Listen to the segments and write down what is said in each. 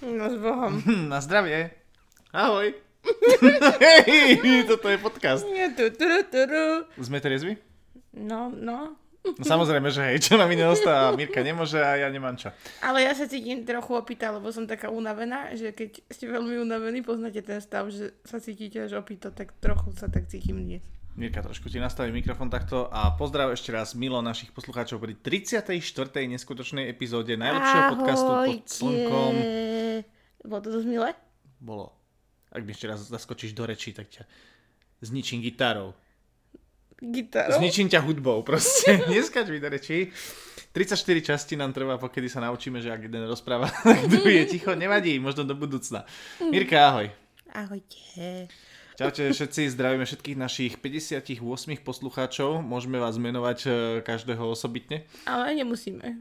No s Bohom. Na zdravie. Ahoj. Hej, toto je podcast. Nie, tu, tu, tu, tu. Sme triezvi? No, no. No samozrejme, že hej, čo nám iné ostáva. Mirka nemôže a ja nemám čo. Ale ja sa cítim trochu opýta, lebo som taká unavená, že keď ste veľmi unavení, poznáte ten stav, že sa cítite až opýto, tak trochu sa tak cítim dnes. Mirka, trošku ti nastaví mikrofón takto a pozdrav ešte raz Milo našich poslucháčov pri 34. neskutočnej epizóde najlepšieho podcastu pod slnkom. Bolo to dosť milé? Bolo. Ak mi ešte raz zaskočíš do rečí, tak ťa zničím gitarou. Gitarou? Zničím ťa hudbou, proste. Neskač mi do rečí. 34 časti nám trvá, pokedy sa naučíme, že ak jeden rozpráva, tak druhý je ticho. Nevadí, možno do budúcna. Mirka, ahoj. Ahojte. Čaute všetci, zdravíme všetkých našich 58 poslucháčov. Môžeme vás menovať e, každého osobitne. Ale nemusíme.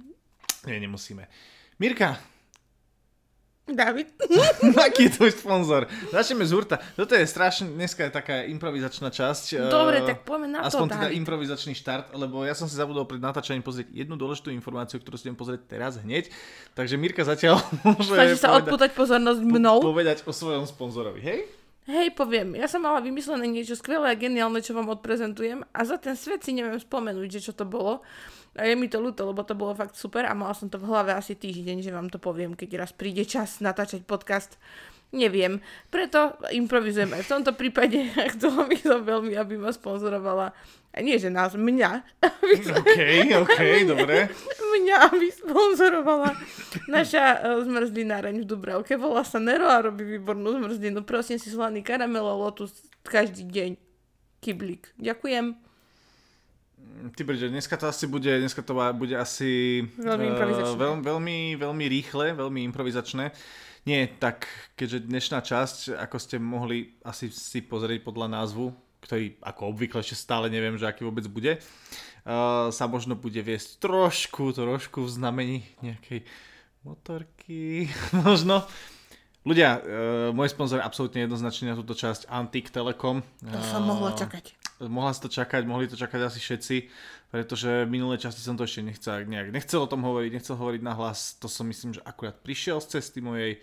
Nie, nemusíme. Mirka, David? aký je tvoj sponzor? Začneme z hurta. Toto je strašne, dneska je taká improvizačná časť. Dobre, e, tak poďme na to, Aspoň teda David. improvizačný štart, lebo ja som si zabudol pred natáčaním pozrieť jednu dôležitú informáciu, ktorú si idem pozrieť teraz hneď. Takže Mirka zatiaľ môže Snaží sa odpútať pozornosť mnou. povedať o svojom sponzorovi, hej? Hej, poviem, ja som mala vymyslené niečo skvelé a geniálne, čo vám odprezentujem a za ten svet si neviem spomenúť, že čo to bolo. A je mi to ľúto, lebo to bolo fakt super a mala som to v hlave asi týždeň, že vám to poviem, keď raz príde čas natáčať podcast. Neviem. Preto improvizujem aj v tomto prípade a chcela by som veľmi, aby ma sponzorovala a nie, že nás, mňa, OK, OK, dobre. mňa, aby sponzorovala naša uh, zmrzlináreň v Dubravke. Volá sa Nero a robí výbornú zmrzlinu. Prosím si slaný karamel a lotus každý deň. Kyblik. Ďakujem. Ty brďo, dneska to asi bude, dneska to bude asi Veľmi eh, improvizačné. veľ, veľmi, veľmi rýchle, veľmi improvizačné. Nie, tak keďže dnešná časť, ako ste mohli asi si pozrieť podľa názvu, ktorý ako obvykle ešte stále neviem, že aký vôbec bude, uh, sa možno bude viesť trošku, trošku v znamení nejakej motorky, možno. Ľudia, uh, môj sponzor je absolútne jednoznačný na túto časť Antik Telekom. To som mohla čakať. Mohla si to čakať, mohli to čakať asi všetci, pretože v minulej časti som to ešte nechcel, nejak nechcel o tom hovoriť, nechcel hovoriť na hlas, to som myslím, že akurát prišiel z cesty mojej,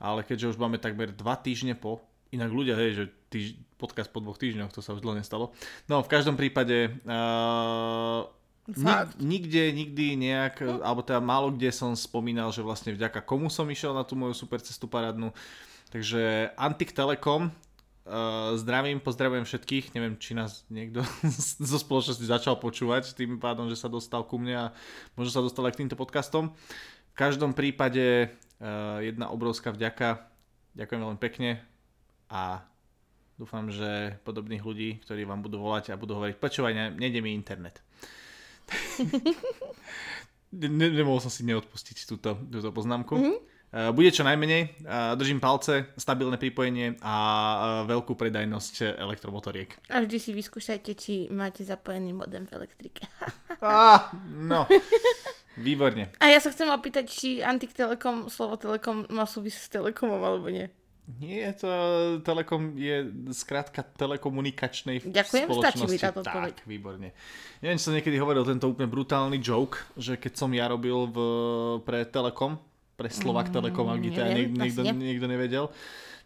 ale keďže už máme takmer dva týždne po, inak ľudia, hej, že týž, podcast po dvoch týždňoch, to sa už dlho nestalo. No, v každom prípade, uh, Fakt. Nik, nikde, nikdy nejak, alebo teda málo kde som spomínal, že vlastne vďaka komu som išiel na tú moju super cestu parádnu. Takže Antik Telekom, Uh, zdravím, pozdravujem všetkých, neviem, či nás niekto zo spoločnosti začal počúvať, tým pádom, že sa dostal ku mne a možno sa dostal aj k týmto podcastom. V každom prípade uh, jedna obrovská vďaka, ďakujem veľmi pekne a dúfam, že podobných ľudí, ktorí vám budú volať a budú hovoriť, počúvaj, ne, nejde mi internet. ne, nemohol som si neodpustiť túto, túto poznámku. Mm-hmm. Bude čo najmenej, uh, držím palce, stabilné pripojenie a uh, veľkú predajnosť elektromotoriek. A vždy si vyskúšajte, či máte zapojený modem v elektrike. Ah, no, výborne. A ja sa chcem opýtať, či Antik Telekom, slovo Telekom má súvisť s Telekomom alebo nie. Nie, to Telekom je skrátka telekomunikačnej Ďakujem, spoločnosti. stačí mi táto odpoveď. Tak, výborne. Neviem, či som niekedy hovoril tento úplne brutálny joke, že keď som ja robil v, pre Telekom, pre Slovak Telekom, ak to neviem, niekto, nie. niekto nevedel,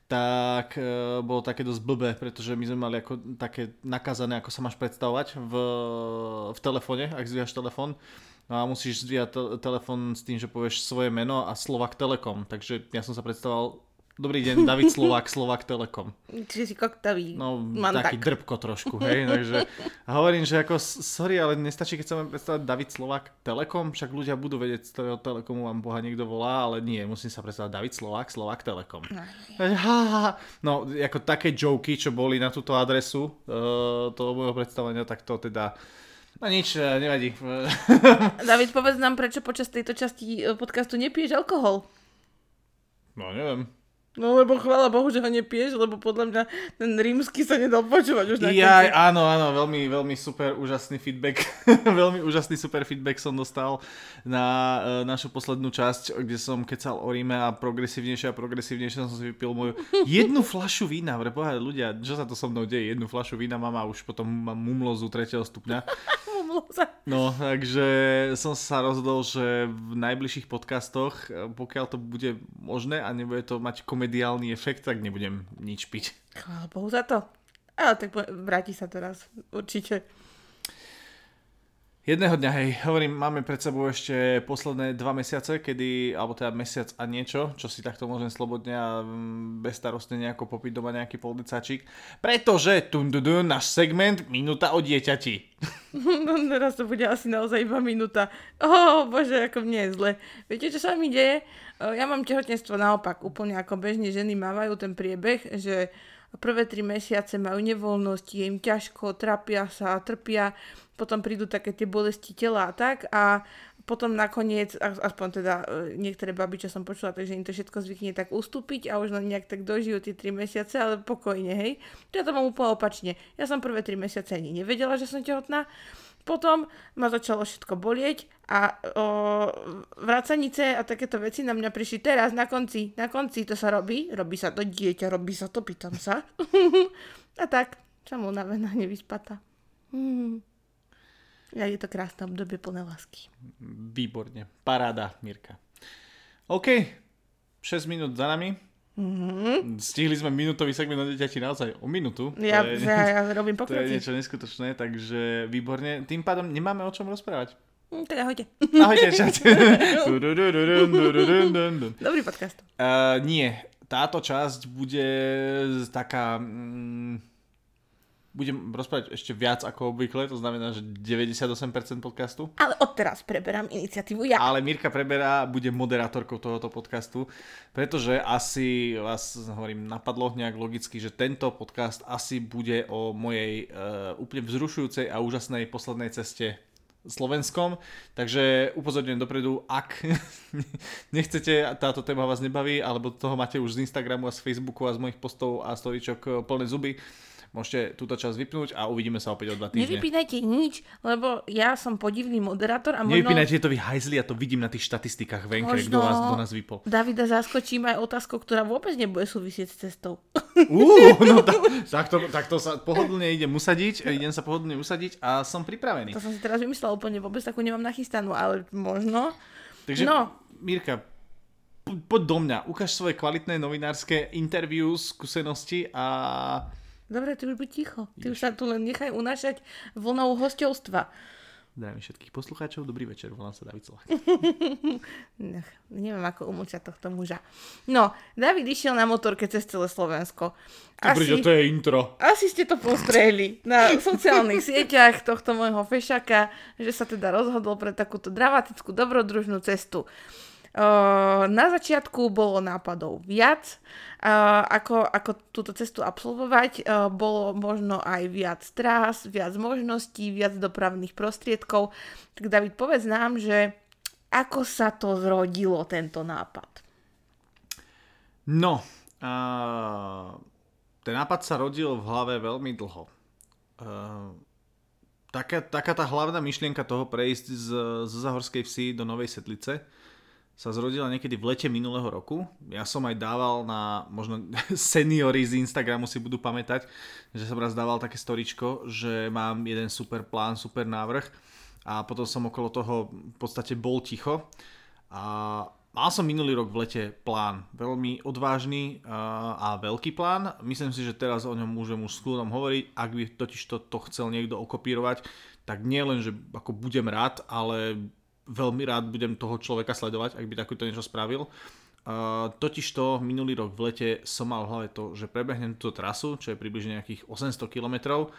tak e, bolo také dosť blbé, pretože my sme mali ako také nakazané, ako sa máš predstavovať v, v telefóne, ak zvíjaš telefón. No a musíš zvíjať te- telefón s tým, že povieš svoje meno a Slovak Telekom. Takže ja som sa predstavoval, dobrý deň, David Slovak, Slovak Telekom. Čiže si koktavý No, mantak. taký drbko trošku, hej, takže a hovorím, že ako, sorry, ale nestačí, keď sa mám predstavať David Slovak Telekom, však ľudia budú vedieť, z ktorého Telekomu vám boha niekto volá, ale nie, musím sa predstavať David Slovak, Slovak Telekom. Ha, ha, ha. No, ako také joky, čo boli na túto adresu uh, toho môjho predstavenia, tak to teda, no nič, eh, nevadí. David, povedz nám, prečo počas tejto časti e, podcastu nepiješ alkohol? no, neviem. No lebo chvála Bohu, že ho nepiješ, lebo podľa mňa ten rímsky sa nedal počúvať už na Ja, áno, áno, veľmi, veľmi super, úžasný feedback. veľmi úžasný super feedback som dostal na uh, našu poslednú časť, kde som kecal o Ríme a progresívnejšie a progresívnejšie som si vypil moju jednu flašu vína. Pre boha, ľudia, čo sa to so mnou deje? Jednu flašu vína mám a už potom mám mumlozu 3. stupňa. Mumloza. No, takže som sa rozhodol, že v najbližších podcastoch, e, pokiaľ to bude možné a nebude to mať komediálny efekt, tak nebudem nič piť. Chvála Bohu za to. Ale tak vráti sa teraz, určite. Jedného dňa, hej, hovorím, máme pred sebou ešte posledné dva mesiace, kedy, alebo teda mesiac a niečo, čo si takto môžem slobodne a mm, bezstarostne nejako popiť doma nejaký poldecáčik, pretože tundudu, náš segment Minúta o dieťati. Teraz to bude asi naozaj iba minúta. Oh, bože, ako mne je zle. Viete, čo sa mi deje? Ja mám tehotenstvo naopak, úplne ako bežne ženy mávajú ten priebeh, že prvé tri mesiace majú nevoľnosť, je im ťažko, trapia sa, trpia, potom prídu také tie bolesti tela a tak a potom nakoniec, aspoň teda e, niektoré baby, čo som počula, takže im to všetko zvykne tak ustúpiť a už nejak tak dožijú tie 3 mesiace, ale pokojne, hej. Ja to mám úplne opačne. Ja som prvé 3 mesiace ani nevedela, že som tehotná. Potom ma začalo všetko bolieť a o, vracanice a takéto veci na mňa prišli teraz, na konci. Na konci to sa robí, robí sa to dieťa, robí sa to, pýtam sa. a tak, som unavená, nevyspatá. Hmm. Ja je to krásne obdobie plné lásky. Výborne, paráda, Mirka. OK, 6 minút za nami. Mm-hmm. Stihli sme minútový segment o dieťati naozaj o minútu. Ja, je, ja, ja robím to je pokroky. niečo neskutočné, takže výborne. Tým pádom nemáme o čom rozprávať. Hm, tak ahojte. Ahojte, dududun. Dobrý podcast. Uh, nie, táto časť bude taká... Mm, budem rozprávať ešte viac ako obvykle, to znamená, že 98% podcastu. Ale odteraz preberám iniciatívu ja. Ale Mirka Preberá bude moderátorkou tohoto podcastu, pretože asi vás, hovorím, napadlo nejak logicky, že tento podcast asi bude o mojej uh, úplne vzrušujúcej a úžasnej poslednej ceste Slovenskom, takže upozorňujem dopredu, ak nechcete, táto téma vás nebaví, alebo toho máte už z Instagramu a z Facebooku a z mojich postov a storičok eh, plné zuby, môžete túto časť vypnúť a uvidíme sa opäť o dva týždne. Nevypínajte nič, lebo ja som podivný moderátor a možno Nevypínajte to vy hajzli, ja to vidím na tých štatistikách venke, Možno- kto vás, kto nás vypol. Davida zaskočím aj otázkou, ktorá vôbec nebude súvisieť s cestou. Uú, no ta, takto, takto sa pohodlne idem usadiť, idem sa pohodlne usadiť a som pripravený. To som si teraz vymyslela úplne, vôbec takú nemám nachystanú, ale možno. Takže, No. Mirka, po- poď do mňa, ukáž svoje kvalitné novinárske interview, skúsenosti a... Dobre, ty už buď ticho. Ty už sa tu len nechaj unášať vlnou hostovstva. Zdravím všetkých poslucháčov, dobrý večer, volám sa David. Nech, neviem, ako umlčať tohto muža. No, David išiel na motorke cez celé Slovensko. Asi... to je intro. Asi ste to postrehli na sociálnych sieťach tohto môjho fešaka, že sa teda rozhodol pre takúto dramatickú dobrodružnú cestu. Uh, na začiatku bolo nápadov viac, uh, ako, ako túto cestu absolvovať. Uh, bolo možno aj viac trás, viac možností, viac dopravných prostriedkov. Tak David, povedz nám, že ako sa to zrodilo, tento nápad? No, a... ten nápad sa rodil v hlave veľmi dlho. Uh, taká, taká tá hlavná myšlienka toho prejsť z, z Zahorskej vsi do Novej Setlice sa zrodila niekedy v lete minulého roku. Ja som aj dával na, možno seniory z Instagramu si budú pamätať, že som raz dával také storičko, že mám jeden super plán, super návrh a potom som okolo toho v podstate bol ticho a mal som minulý rok v lete plán, veľmi odvážny a, veľký plán. Myslím si, že teraz o ňom môžem už s kľudom hovoriť, ak by totiž to, to chcel niekto okopírovať, tak nie len, že ako budem rád, ale veľmi rád budem toho človeka sledovať, ak by takúto niečo spravil. Uh, totižto minulý rok v lete som mal v hlave to, že prebehnem túto trasu, čo je približne nejakých 800 km,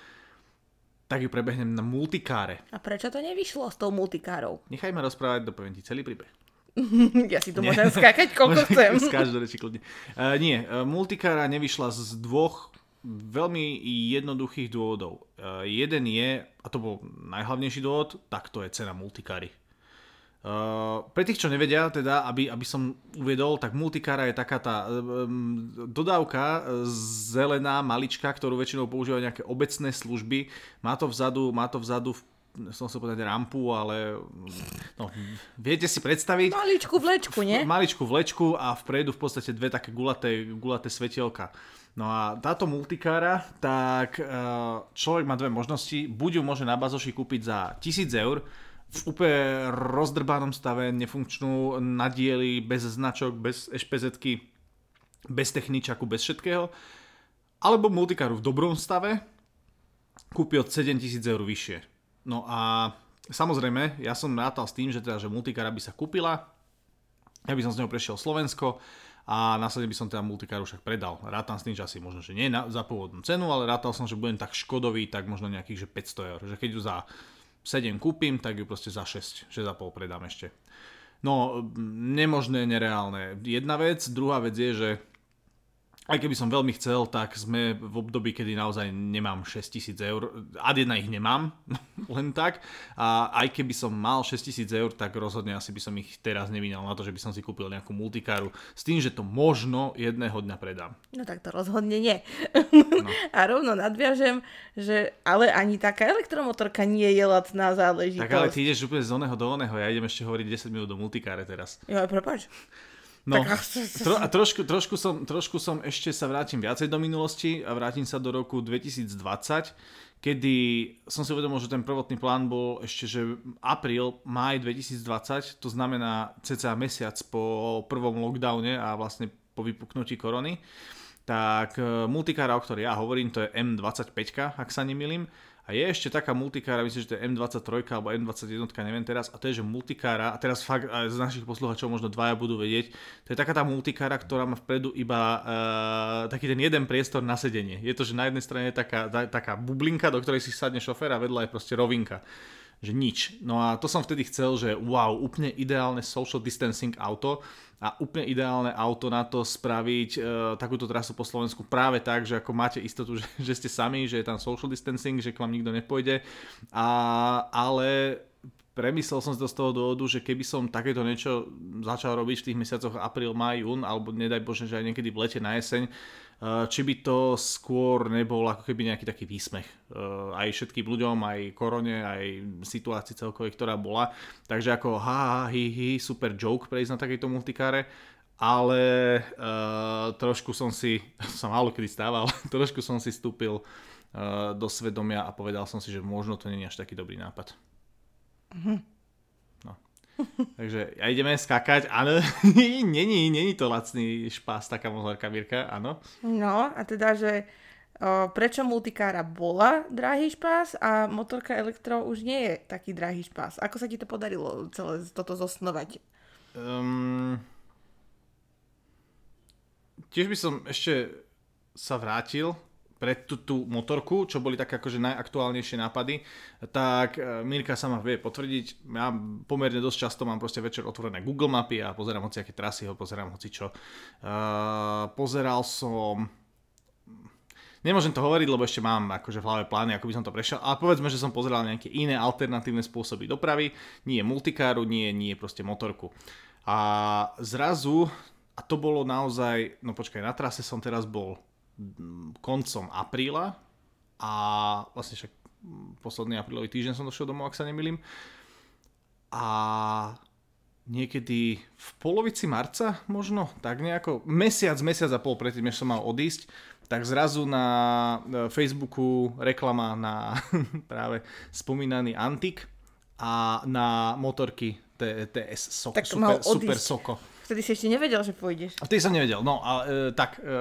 tak ju prebehnem na multikáre. A prečo to nevyšlo s tou multikárou? Nechaj ma rozprávať, dopoviem ti celý príbeh. Ja si tu môžem skákať, koľko chcem. Skáž do reči kľudne. Uh, nie, uh, multikára nevyšla z dvoch veľmi jednoduchých dôvodov. Uh, jeden je, a to bol najhlavnejší dôvod, tak to je cena multikáry. Uh, pre tých, čo nevedia, teda, aby, aby som uviedol, tak multikára je taká tá um, dodávka zelená, malička, ktorú väčšinou používajú nejaké obecné služby. Má to vzadu, má to vzadu som sa povedať rampu, ale no, viete si predstaviť... Maličku vlečku, nie? Maličku vlečku a vpredu v podstate dve také gulaté, gulaté svetielka. No a táto multikára, tak e, človek má dve možnosti. Buď ju môže na bazoši kúpiť za 1000 eur, v úplne rozdrbanom stave, nefunkčnú, na diely, bez značok, bez ešpz bez techničaku, bez všetkého. Alebo multikáru v dobrom stave, kúpi od 7000 eur vyššie. No a samozrejme, ja som rátal s tým, že teda, že multikára by sa kúpila, ja by som z neho prešiel Slovensko a následne by som teda multikáru však predal. Rátam s tým, že asi možno, že nie na, za pôvodnú cenu, ale rátal som, že budem tak škodový, tak možno nejakých, že 500 eur. Že keď ju za 7 kúpim, tak ju proste za 6, 6,5 predám ešte. No, nemožné, nereálne. Jedna vec, druhá vec je, že aj keby som veľmi chcel, tak sme v období, kedy naozaj nemám 6000 eur. Ad jedna ich nemám, len tak. A aj keby som mal 6000 eur, tak rozhodne asi by som ich teraz nevinal na to, že by som si kúpil nejakú multikáru. S tým, že to možno jedného dňa predám. No tak to rozhodne nie. No. A rovno nadviažem, že ale ani taká elektromotorka nie je lacná záležitosť. Tak ale ty ideš úplne z oného do oného. Ja idem ešte hovoriť 10 minút do multikáre teraz. Jo, prepáč. No, tro, a trošku, trošku, som, trošku som ešte sa vrátim viacej do minulosti a vrátim sa do roku 2020, kedy som si uvedomil, že ten prvotný plán bol ešte, že apríl, maj 2020, to znamená cca mesiac po prvom lockdowne a vlastne po vypuknutí korony, tak e, multikára, o ktorej ja hovorím, to je M25, ak sa nemýlim, a je ešte taká multikára, myslím, že to je M23 alebo M21, neviem teraz, a to je, že multikára, a teraz fakt z našich posluchačov možno dvaja budú vedieť, to je taká tá multikára, ktorá má vpredu iba uh, taký ten jeden priestor na sedenie. Je to, že na jednej strane je taká, taká bublinka, do ktorej si sadne šofér a vedľa je proste rovinka že nič. No a to som vtedy chcel, že wow, úplne ideálne social distancing auto a úplne ideálne auto na to spraviť e, takúto trasu po Slovensku práve tak, že ako máte istotu, že, že ste sami, že je tam social distancing, že k vám nikto nepôjde. A, ale premyslel som si to z toho dôvodu, že keby som takéto niečo začal robiť v tých mesiacoch apríl, maj, jún, alebo nedaj Bože, že aj niekedy v lete na jeseň, či by to skôr nebol ako keby nejaký taký výsmech eh, aj všetkým ľuďom, aj korone, aj situácii celkovej, ktorá bola. Takže ako ha, hi, hi, super joke prejsť na takejto multikáre, ale uh, trošku som si, som málo kedy stával, trošku som si stúpil uh, do svedomia a povedal som si, že možno to nie je až taký dobrý nápad. Mhm. Takže ja ideme skákať, áno, není, není to lacný špás, taká motorka, Mirka, áno. No, a teda, že o, prečo multikára bola drahý špás a motorka elektro už nie je taký drahý špás. Ako sa ti to podarilo celé toto zosnovať? Um, tiež by som ešte sa vrátil pre tú, tú motorku, čo boli také akože najaktuálnejšie nápady, tak e, Mirka sa ma vie potvrdiť. Ja pomerne dosť často mám proste večer otvorené Google mapy a pozerám hoci aké trasy, ho pozerám hoci čo. Uh, pozeral som Nemôžem to hovoriť, lebo ešte mám akože v hlave plány, ako by som to prešiel, ale povedzme, že som pozeral nejaké iné alternatívne spôsoby dopravy, nie multikáru, nie, nie proste motorku. A zrazu, a to bolo naozaj, no počkaj, na trase som teraz bol koncom apríla a vlastne však posledný aprílový týždeň som došiel domov, ak sa nemýlim. A niekedy v polovici marca možno, tak nejako, mesiac, mesiac a pol predtým, než som mal odísť, tak zrazu na e, Facebooku reklama na práve spomínaný Antik a na motorky TS Soko, tak super, super Soko. Vtedy si ešte nevedel, že pôjdeš. A vtedy som nevedel. No a e, tak, e,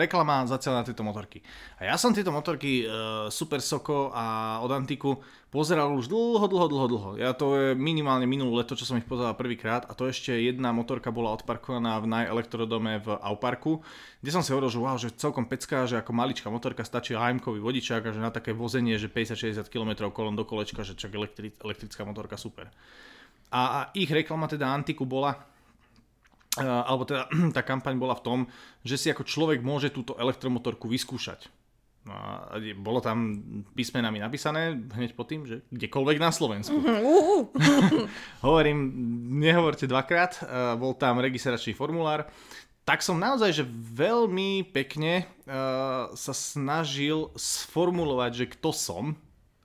reklama zatiaľ na tieto motorky. A ja som tieto motorky e, Super Soko a od Antiku pozeral už dlho, dlho, dlho, dlho. Ja to je minimálne minulé leto, čo som ich pozeral prvýkrát a to ešte jedna motorka bola odparkovaná v najelektrodome v Auparku, kde som si hovoril, že wow, že celkom pecká, že ako maličká motorka stačí am vodičák a že na také vozenie, že 50-60 km kolom do kolečka, že čak elektri- elektrická motorka super. A, a ich reklama teda Antiku bola, alebo teda tá kampaň bola v tom, že si ako človek môže túto elektromotorku vyskúšať. No a bolo tam písmenami napísané hneď po tým, že kdekoľvek na Slovensku. Hovorím, nehovorte dvakrát, uh, bol tam registračný formulár. Tak som naozaj, že veľmi pekne uh, sa snažil sformulovať, že kto som,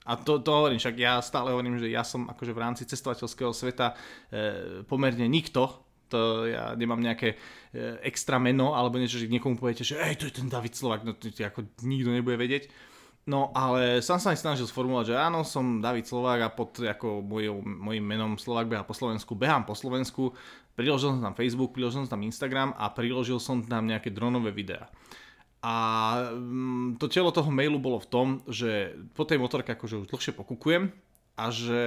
A to, to hovorím, však ja stále hovorím, že ja som akože v rámci cestovateľského sveta e, pomerne nikto, to ja nemám nejaké e, extra meno alebo niečo, že niekomu poviete, že ej, to je ten David Slovak, no to, to ako nikto nebude vedieť. No ale sám sa aj snažil sformulovať, že áno, som David Slovák a pod ako mojim menom Slovák beha po Slovensku, behám po Slovensku, priložil som tam Facebook, priložil som tam Instagram a priložil som tam nejaké dronové videá. A mm, to telo toho mailu bolo v tom, že po tej motorke akože už dlhšie pokukujem, a že,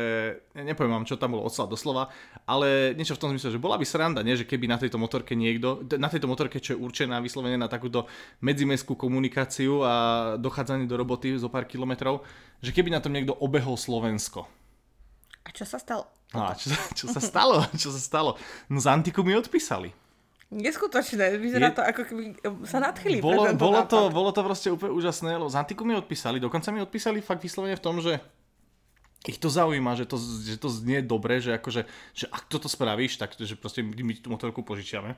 ja nepoviem vám, čo tam bolo odslať doslova, ale niečo v tom zmysle, že bola by sranda, nie, že keby na tejto motorke niekto, na tejto motorke, čo je určená vyslovene na takúto medzimestskú komunikáciu a dochádzanie do roboty zo pár kilometrov, že keby na tom niekto obehol Slovensko. A čo sa stalo? A čo, čo sa stalo? Čo sa stalo? No z Antiku mi odpísali. Neskutočné, vyzerá je... to ako keby sa nadchli. Bolo, bolo, to, bolo to proste úplne úžasné, lebo z Antiku mi odpísali, dokonca mi odpísali fakt vyslovene v tom, že ich to zaujíma, že to, že to znie dobre, že akože, že ak toto spravíš, tak že proste my tú motorku požičiame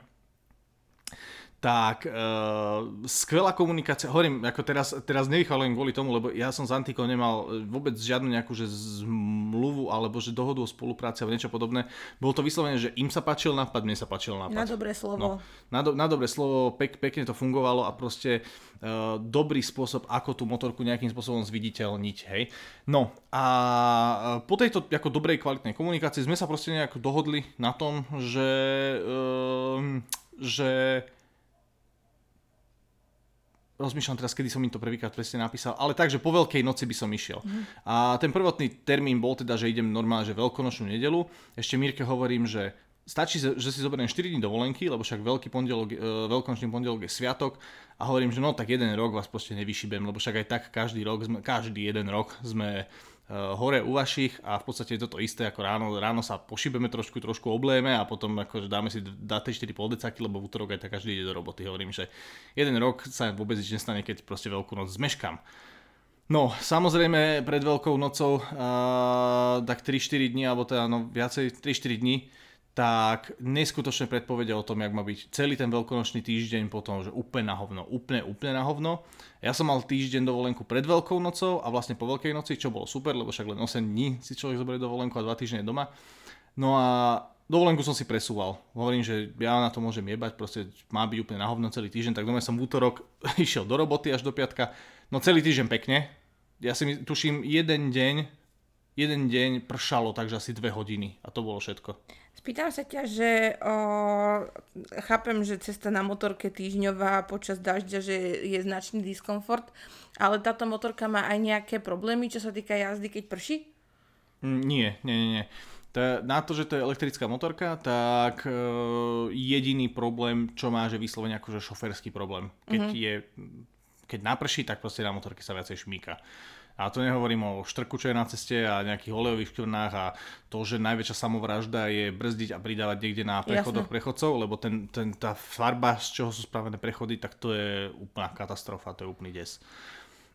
tak uh, skvelá komunikácia, hovorím, ako teraz, teraz nevychvalujem kvôli tomu, lebo ja som s Antikou nemal e, vôbec žiadnu nejakú že zmluvu alebo že dohodu o spolupráci alebo niečo podobné. Bolo to vyslovene, že im sa páčil nápad, mne sa páčil nápad. Na dobré slovo. No, na, do, na dobré slovo, pek, pekne to fungovalo a proste uh, dobrý spôsob, ako tú motorku nejakým spôsobom zviditeľniť, hej. No a po tejto ako dobrej kvalitnej komunikácii sme sa proste nejak dohodli na tom, že, uh, že rozmýšľam teraz, kedy som im to prvýkrát presne napísal, ale takže po Veľkej noci by som išiel. Mm. A ten prvotný termín bol teda, že idem normálne, že veľkonočnú nedelu. Ešte Mirke hovorím, že stačí, že si zoberiem 4 dní dovolenky, lebo však veľký pondelok, e, veľkonočný pondelok je sviatok a hovorím, že no tak jeden rok vás proste nevyšibem, lebo však aj tak každý rok, sme, každý jeden rok sme hore u vašich a v podstate je toto isté ako ráno. Ráno sa pošibeme trošku, trošku oblejeme a potom akože dáme si 2-4 poldecaky, lebo v útorok aj tak každý ide do roboty. Hovorím, že jeden rok sa vôbec nič nestane, keď proste veľkú noc zmeškam. No, samozrejme pred Veľkou nocou, uh, tak 3-4 dní, alebo teda no, viacej, 3-4 dní, tak neskutočné predpovede o tom, jak má byť celý ten veľkonočný týždeň potom, že úplne na hovno, úplne, úplne na hovno. Ja som mal týždeň dovolenku pred Veľkou nocou a vlastne po Veľkej noci, čo bolo super, lebo však len 8 dní si človek zoberie dovolenku a 2 týždne doma. No a dovolenku som si presúval. Hovorím, že ja na to môžem jebať, proste má byť úplne na hovno celý týždeň, tak doma som v útorok išiel do roboty až do piatka. No celý týždeň pekne. Ja si tuším, jeden deň, jeden deň pršalo, takže asi dve hodiny a to bolo všetko. Spýtam sa ťa, že o, chápem, že cesta na motorke týždňová počas dažďa, že je značný diskomfort, ale táto motorka má aj nejaké problémy, čo sa týka jazdy, keď prší? Mm, nie, nie, nie. nie. Na to, že to je elektrická motorka, tak e, jediný problém, čo má, že vyslovene akože šoferský problém. Keď, uh-huh. je, keď naprší, tak proste na motorke sa viacej šmíka. A to nehovorím o štrku, čo je na ceste a nejakých olejových škvrnách a to, že najväčšia samovražda je brzdiť a pridávať niekde na prechodoch Jasne. prechodcov, lebo ten, ten, tá farba, z čoho sú spravené prechody, tak to je úplná katastrofa, to je úplný des.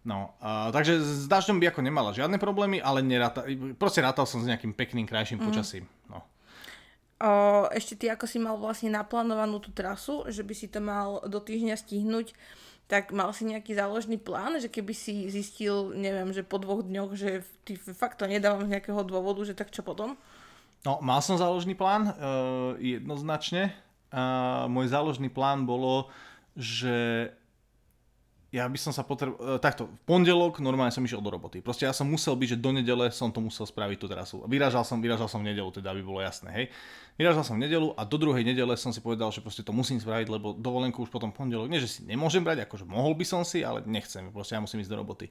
No, a, takže s dažďom by ako nemala žiadne problémy, ale neráta, proste rátal som s nejakým pekným, krajším mm. počasím. No. O, ešte ty ako si mal vlastne naplánovanú tú trasu, že by si to mal do týždňa stihnúť, tak mal si nejaký záložný plán, že keby si zistil, neviem, že po dvoch dňoch, že ty fakt to nedávam z nejakého dôvodu, že tak čo potom? No, mal som záložný plán, uh, jednoznačne. Uh, môj záložný plán bolo, že ja by som sa potreboval, takto, v pondelok normálne som išiel do roboty. Proste ja som musel byť, že do nedele som to musel spraviť tú trasu. Vyražal som, vyražal som v nedelu, teda aby bolo jasné, hej. Vyražal som v nedelu a do druhej nedele som si povedal, že proste to musím spraviť, lebo dovolenku už potom pondelok, nie že si nemôžem brať, akože mohol by som si, ale nechcem, proste ja musím ísť do roboty.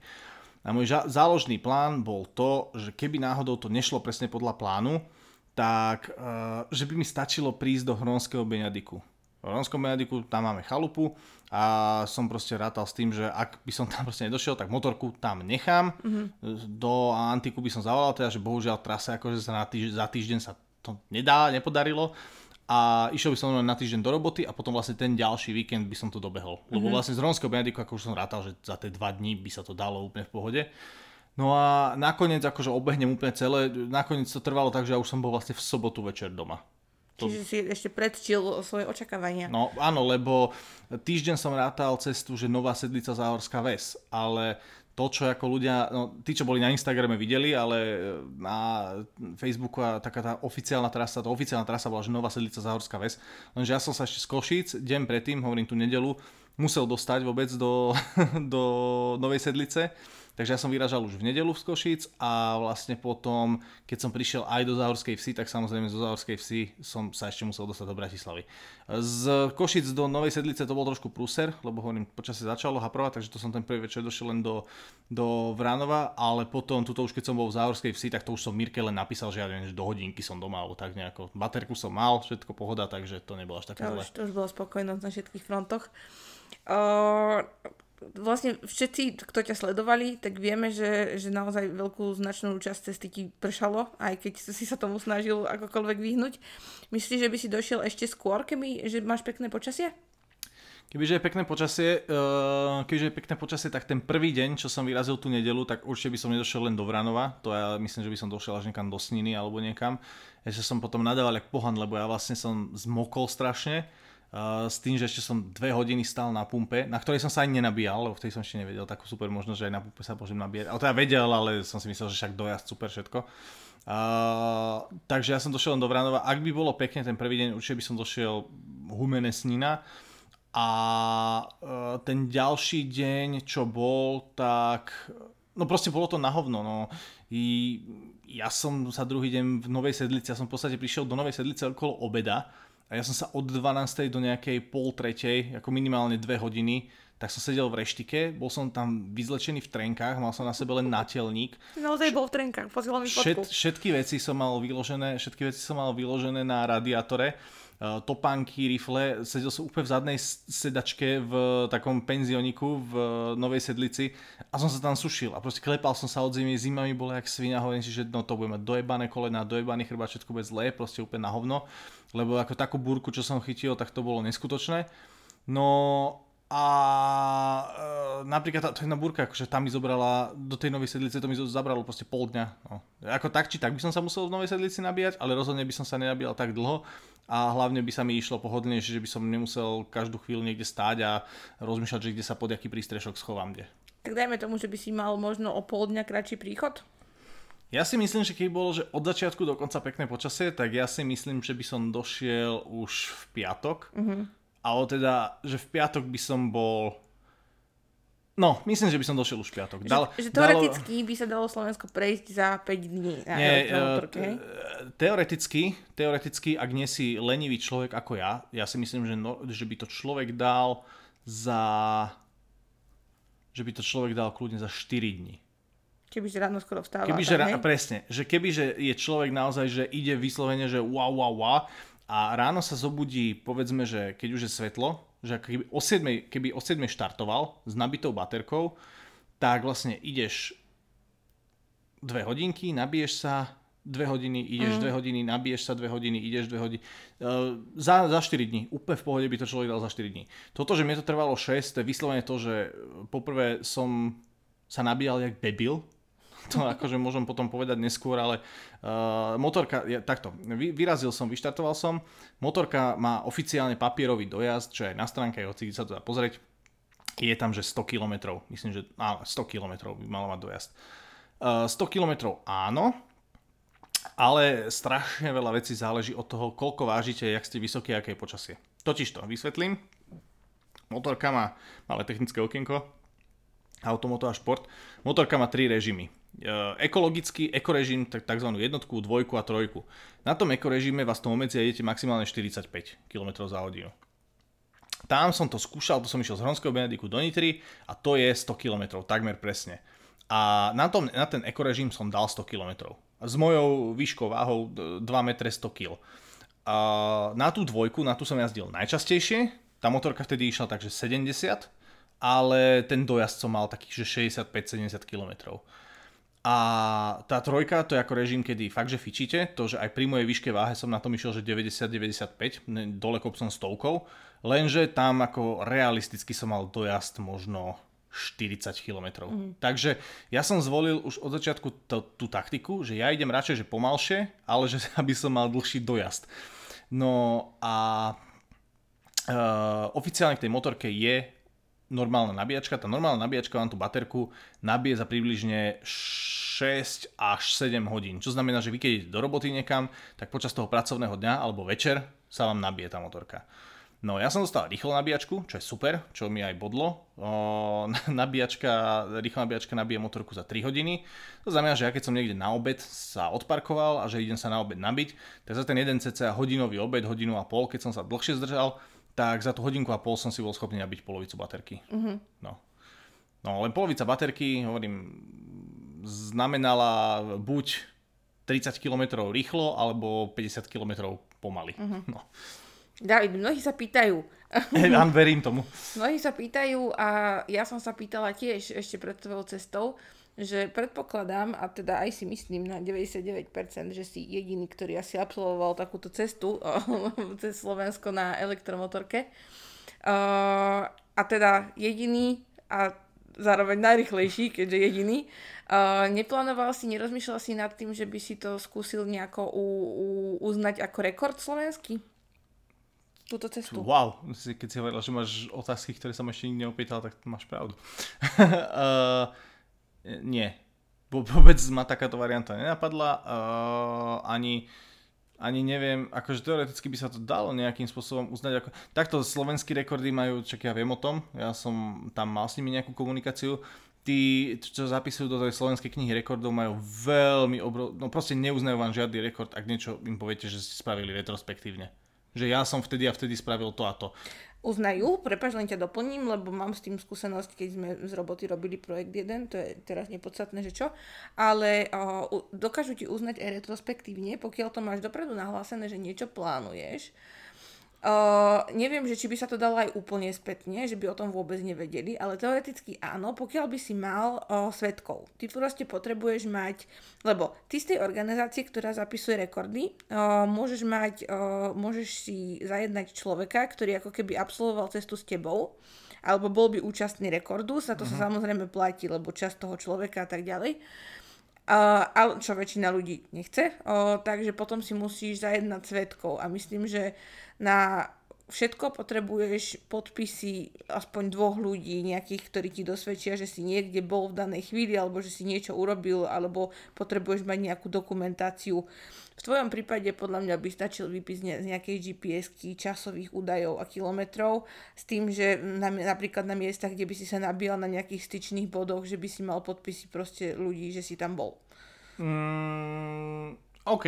A môj záložný plán bol to, že keby náhodou to nešlo presne podľa plánu, tak uh, že by mi stačilo prísť do Hronského Beňadiku v Ronskom Benediku, tam máme chalupu a som proste rátal s tým, že ak by som tam proste nedošiel, tak motorku tam nechám. Mm-hmm. Do Antiku by som zavolal, teda, že bohužiaľ trasa akože sa na týž- za týždeň sa to nedá, nepodarilo a išiel by som na týždeň do roboty a potom vlastne ten ďalší víkend by som to dobehol. Mm-hmm. Lebo vlastne z Ronského Benediku, ako už som rátal, že za tie dva dní by sa to dalo úplne v pohode. No a nakoniec akože obehnem úplne celé, nakoniec to trvalo tak, že ja už som bol vlastne v sobotu večer doma. To... Čiže si ešte predčil svoje očakávania. No áno, lebo týždeň som rátal cestu, že Nová Sedlica Záhorská Ves, ale to, čo ako ľudia, no tí, čo boli na Instagrame videli, ale na Facebooku a taká tá oficiálna trasa, tá oficiálna trasa bola, že Nová Sedlica Zahorská Ves, lenže ja som sa ešte z Košíc, deň predtým, hovorím tú nedelu, musel dostať vôbec do, do Novej Sedlice, Takže ja som vyražal už v nedelu z Košíc a vlastne potom, keď som prišiel aj do Záhorskej vsi, tak samozrejme zo Záhorskej vsi som sa ešte musel dostať do Bratislavy. Z Košíc do Novej Sedlice to bol trošku prúser, lebo hovorím, počasie začalo haprovať, takže to som ten prvý večer došiel len do, do Vránova, ale potom, tuto už keď som bol v Záhorskej vsi, tak to už som Mirke len napísal, že ja neviem, že do hodinky som doma, alebo tak nejako. Baterku som mal, všetko pohoda, takže to nebolo až také to už, to už bola spokojnosť na všetkých frontoch. Uh, vlastne všetci, kto ťa sledovali, tak vieme, že, že naozaj veľkú značnú časť cesty ti pršalo, aj keď si sa tomu snažil akokoľvek vyhnúť. Myslíš, že by si došiel ešte skôr, keby že máš pekné počasie? Kebyže je pekné počasie, uh, kebyže je pekné počasie, tak ten prvý deň, čo som vyrazil tú nedelu, tak určite by som nedošiel len do Vranova, to ja myslím, že by som došiel až niekam do Sniny alebo niekam. Ešte som potom nadával jak pohan, lebo ja vlastne som zmokol strašne s tým, že ešte som dve hodiny stál na pumpe, na ktorej som sa ani nenabíjal, lebo vtedy som ešte nevedel takú super možnosť, že aj na pumpe sa môžem nabíjať. Ale to ja vedel, ale som si myslel, že však dojazd super všetko. Uh, takže ja som došiel len do Vranova. Ak by bolo pekne ten prvý deň, určite by som došiel Humene Snina. A uh, ten ďalší deň, čo bol, tak... No proste bolo to na hovno, no. I ja som sa druhý deň v Novej Sedlici, ja som v podstate prišiel do Novej Sedlice okolo obeda, a ja som sa od 12. do nejakej pol tretej, ako minimálne 2 hodiny, tak som sedel v reštike, bol som tam vyzlečený v trenkách, mal som na sebe len nátelník. Naozaj bol v trenkách, posielal mi fotku. Všet, všetky veci som mal vyložené, všetky veci som mal vyložené na radiátore topánky, rifle, sedel som úplne v zadnej sedačke v takom penzioniku v Novej Sedlici a som sa tam sušil a proste klepal som sa od zimy, zima mi bola jak svina, hovorím si, že no to bude mať dojebané kolena, dojebaný chrbát, všetko bude zlé, proste úplne na hovno lebo ako takú búrku, čo som chytil, tak to bolo neskutočné. No a e, napríklad tá, tá búrka, akože tam mi zobrala, do tej Novej Sedlice to mi zabralo proste pol dňa. No. Ako tak či tak by som sa musel v Novej Sedlici nabíjať, ale rozhodne by som sa nenabíjal tak dlho a hlavne by sa mi išlo pohodlne, že by som nemusel každú chvíľu niekde stáť a rozmýšľať, že kde sa pod aký prístrešok schovám kde. Tak dajme tomu, že by si mal možno o pol dňa kratší príchod? Ja si myslím, že keby bolo, že od začiatku do konca pekné počasie, tak ja si myslím, že by som došiel už v piatok. Uh-huh. Ale teda, že v piatok by som bol... No, myslím, že by som došiel už piatok. Dal, že, že teoreticky dalo... by sa dalo Slovensko prejsť za 5 dní na Nie, uh, teoreticky, teoreticky, ak nie si lenivý človek ako ja, ja si myslím, že, no, že by to človek dal za... že by to človek dal kľudne za 4 dní. Kebyže ráno skoro vstáva. Kebyže rá... presne, že kebyže je človek naozaj, že ide vyslovene, že wow, wow, wow a ráno sa zobudí, povedzme, že keď už je svetlo, že keby o 7, keby o 7 štartoval s nabitou baterkou, tak vlastne ideš dve hodinky, nabiješ sa, dve hodiny, ideš mm. dve hodiny, nabiješ sa dve hodiny, ideš dve hodiny. Uh, za, za 4 dní. Úplne v pohode by to človek dal za 4 dní. Toto, že mne to trvalo 6, to je vyslovene to, že poprvé som sa nabíjal jak debil, to akože môžem potom povedať neskôr, ale uh, motorka, ja, takto, vy, vyrazil som, vyštartoval som, motorka má oficiálne papierový dojazd, čo je na stránke, hoci sa to dá pozrieť, je tam, že 100 km, myslím, že áno, 100 km by malo mať dojazd. Uh, 100 km áno, ale strašne veľa vecí záleží od toho, koľko vážite, jak ste vysoký, aké je počasie. Totiž to, vysvetlím. Motorka má malé technické okienko, Automoto a šport. Motorka má tri režimy. E, ekologický ekorežim, tzv. jednotku, dvojku a trojku. Na tom ekorežime vás to obmedzí a idete maximálne 45 km za hodinu. Tam som to skúšal, to som išiel z Hronského Benediku do Nitry a to je 100 km, takmer presne. A na, tom, na ten ekorežim som dal 100 km. S mojou výškou váhou 2 m 100 kg. Na tú dvojku, na tú som jazdil najčastejšie. Tá motorka vtedy išla takže 70, ale ten dojazd som mal takých, že 65-70 km. A tá trojka, to je ako režim, kedy fakt, že fičíte, to, že aj pri mojej výške váhe som na tom išiel, že 90-95, dole kopcom stovkou, lenže tam ako realisticky som mal dojazd možno 40 km. Mm. Takže ja som zvolil už od začiatku to, tú taktiku, že ja idem radšej, že pomalšie, ale že aby som mal dlhší dojazd. No a uh, oficiálne k tej motorke je normálna nabíjačka. Tá normálna nabíjačka vám tú baterku nabije za približne 6 až 7 hodín. Čo znamená, že vy keď idete do roboty niekam, tak počas toho pracovného dňa alebo večer sa vám nabije tá motorka. No ja som dostal rýchlo nabíjačku, čo je super, čo mi aj bodlo. O, nabíjačka, rýchla nabíjačka nabije motorku za 3 hodiny. To znamená, že ja keď som niekde na obed sa odparkoval a že idem sa na obed nabiť, tak za ten jeden cca hodinový obed, hodinu a pol, keď som sa dlhšie zdržal, tak za tú hodinku a pol som si bol schopný nabiť polovicu baterky. Uh-huh. No. no len polovica baterky, hovorím, znamenala buď 30 km rýchlo, alebo 50 km pomaly. Uh-huh. No. David, mnohí sa pýtajú. Ja verím tomu. Mnohí sa pýtajú a ja som sa pýtala tiež ešte pred tvojou cestou, že predpokladám, a teda aj si myslím na 99%, že si jediný, ktorý asi absolvoval takúto cestu cez Slovensko na elektromotorke. Uh, a teda jediný a zároveň najrychlejší, keďže jediný. Uh, neplánoval si, nerozmýšľal si nad tým, že by si to skúsil nejako u, u, uznať ako rekord slovenský? túto cestu. Wow, keď si hovorila, že máš otázky, ktoré som ešte nikdy neopýtal, tak máš pravdu. uh, nie. Vôbec ma takáto varianta nenapadla. Uh, ani, ani neviem, akože teoreticky by sa to dalo nejakým spôsobom uznať. Ako... Takto slovenskí rekordy majú, čak ja viem o tom, ja som tam mal s nimi nejakú komunikáciu, tí, čo zapisujú do tej slovenskej knihy rekordov, majú veľmi obrov... No proste neuznajú vám žiadny rekord, ak niečo im poviete, že ste spravili retrospektívne že ja som vtedy a vtedy spravil to a to. Uznajú, prepáč, len ťa doplním, lebo mám s tým skúsenosť, keď sme z roboty robili projekt jeden, to je teraz nepodstatné, že čo, ale uh, dokážu ti uznať aj retrospektívne, pokiaľ to máš dopredu nahlásené, že niečo plánuješ, Uh, neviem, že či by sa to dalo aj úplne spätne, že by o tom vôbec nevedeli, ale teoreticky áno, pokiaľ by si mal uh, svetkov. Ty proste potrebuješ mať, lebo ty z tej organizácie, ktorá zapisuje rekordy, uh, môžeš mať, uh, môžeš si zajednať človeka, ktorý ako keby absolvoval cestu s tebou, alebo bol by účastný rekordu, sa to uh-huh. sa mhm. samozrejme platí, lebo čas toho človeka a tak ďalej. Uh, ale čo väčšina ľudí nechce, uh, takže potom si musíš zajednať svetkov a myslím, že na všetko potrebuješ podpisy aspoň dvoch ľudí, nejakých, ktorí ti dosvedčia, že si niekde bol v danej chvíli, alebo že si niečo urobil, alebo potrebuješ mať nejakú dokumentáciu. V tvojom prípade podľa mňa by stačil výpis z nejakej GPS-ky, časových údajov a kilometrov, s tým, že na, napríklad na miestach, kde by si sa nabíjal na nejakých styčných bodoch, že by si mal podpisy proste ľudí, že si tam bol. Mm, OK,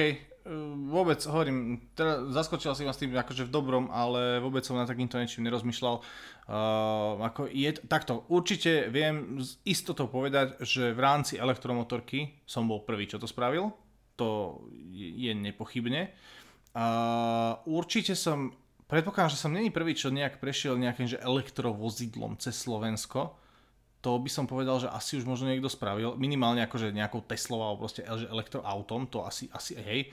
vôbec, hovorím, teda zaskočil si ma s tým akože v dobrom, ale vôbec som na takýmto niečím nerozmýšľal. Uh, ako je, takto, určite viem s istotou povedať, že v rámci elektromotorky som bol prvý, čo to spravil. To je, je nepochybne. Uh, určite som, predpokladám, že som není prvý, čo nejak prešiel nejakým že elektrovozidlom cez Slovensko to by som povedal, že asi už možno niekto spravil, minimálne akože nejakou Teslou alebo proste elektroautom, to asi, asi hej.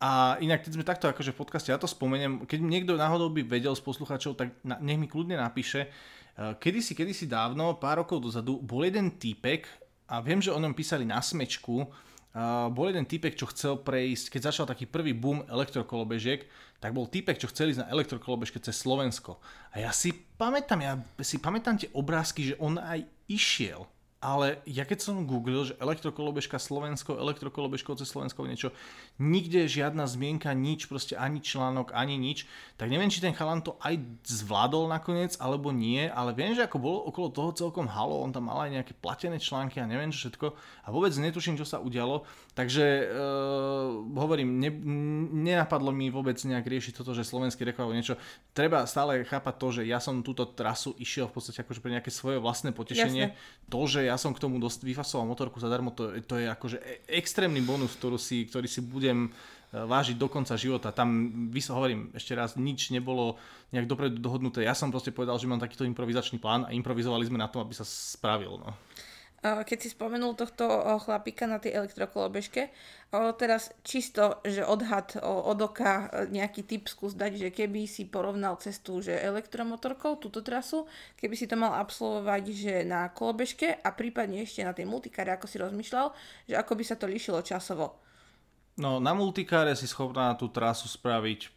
A inak, keď sme takto akože v podcaste, ja to spomeniem, keď niekto náhodou by vedel z poslucháčov, tak na, nech mi kľudne napíše, uh, kedysi, kedysi dávno, pár rokov dozadu, bol jeden týpek, a viem, že o ňom písali na smečku, uh, bol jeden týpek, čo chcel prejsť, keď začal taký prvý boom elektrokolobežiek, tak bol týpek, čo chcel ísť na elektrokolobežke cez Slovensko. A ja si pamätám, ja si pamätám tie obrázky, že on aj išiel ale ja keď som googlil, že elektrokolobežka Slovensko, elektrokolobežko cez Slovensko, niečo, nikde žiadna zmienka, nič, proste ani článok, ani nič, tak neviem, či ten chalan to aj zvládol nakoniec, alebo nie, ale viem, že ako bolo okolo toho celkom halo, on tam mal aj nejaké platené články a neviem čo všetko a vôbec netuším, čo sa udialo, takže uh, hovorím, ne, nenapadlo mi vôbec nejak riešiť toto, že slovenský rekord niečo, treba stále chápať to, že ja som túto trasu išiel v podstate akože pre nejaké svoje vlastné potešenie, Jasne. to, že ja som k tomu dosť vyfasoval motorku zadarmo, to, to je akože e- extrémny bonus, ktorý si, ktorý si budem e, vážiť do konca života. Tam, hovorím ešte raz, nič nebolo nejak dopredu dohodnuté. Ja som proste povedal, že mám takýto improvizačný plán a improvizovali sme na tom, aby sa spravil. No keď si spomenul tohto chlapíka na tej elektrokolobežke, teraz čisto, že odhad od oka e, nejaký typ skús dať, že keby si porovnal cestu, že elektromotorkou, túto trasu, keby si to mal absolvovať, že na kolobežke a prípadne ešte na tej multikáre, ako si rozmýšľal, že ako by sa to líšilo časovo. No, na multikáre si schopná tú trasu spraviť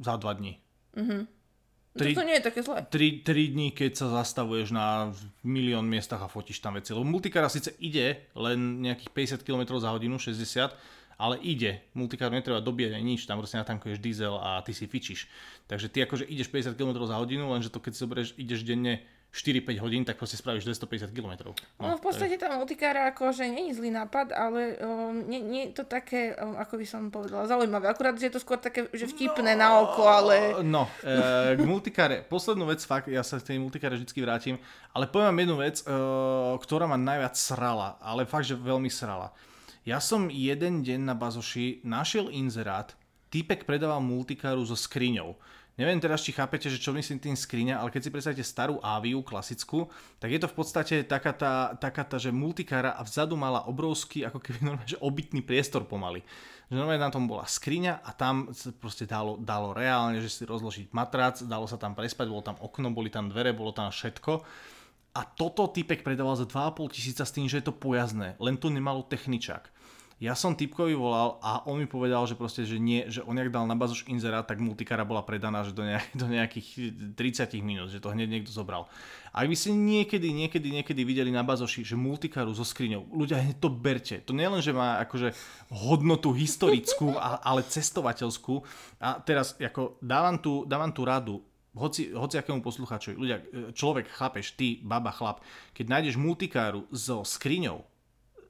za dva dní. Mhm. Tri, to nie je také zlé. 3, 3 dní, keď sa zastavuješ na milión miestach a fotíš tam veci. Lebo multikara síce ide len nejakých 50 km za hodinu, 60, ale ide. Multikár netreba dobíjať ani nič, tam proste natankuješ diesel a ty si fičíš. Takže ty akože ideš 50 km za hodinu, lenže to keď si zoberieš, ideš denne 4-5 hodín, tak proste spravíš 250 km. No, no v podstate tá multikára akože je zlý nápad, ale um, nie, nie je to také, um, ako by som povedala, zaujímavé. Akurát, že je to skôr také, že vtipné no, na oko, ale... No, e, k multikáre. Poslednú vec, fakt, ja sa k tej multikáre vždy vrátim, ale poviem vám jednu vec, e, ktorá ma najviac srala, ale fakt, že veľmi srala. Ja som jeden deň na Bazoši našiel inzerát, týpek predával multikáru so skriňou. Neviem teraz, či chápete, že čo myslím tým skriňa, ale keď si predstavíte starú Aviu, klasickú, tak je to v podstate taká tá, taká tá že multikára a vzadu mala obrovský, ako keby normálne, že obytný priestor pomaly. Že normálne na tom bola skriňa a tam sa proste dalo, dalo reálne, že si rozložiť matrac, dalo sa tam prespať, bolo tam okno, boli tam dvere, bolo tam všetko. A toto typek predával za 2,5 tisíca s tým, že je to pojazné, len tu nemalo techničák. Ja som typkovi volal a on mi povedal, že proste, že nie, že on jak dal na bazoš inzerát, tak multikara bola predaná že do, nejak, do nejakých 30 minút, že to hneď niekto zobral. A ak by ste niekedy, niekedy, niekedy videli na bazoši, že multikaru so skriňou, ľudia hneď to berte. To nielen, že má akože hodnotu historickú, ale cestovateľskú. A teraz ako dávam tu, dávam tu radu, hoci, hoci akému poslucháčovi, ľudia, človek, chápeš, ty, baba, chlap, keď nájdeš multikáru so skriňou,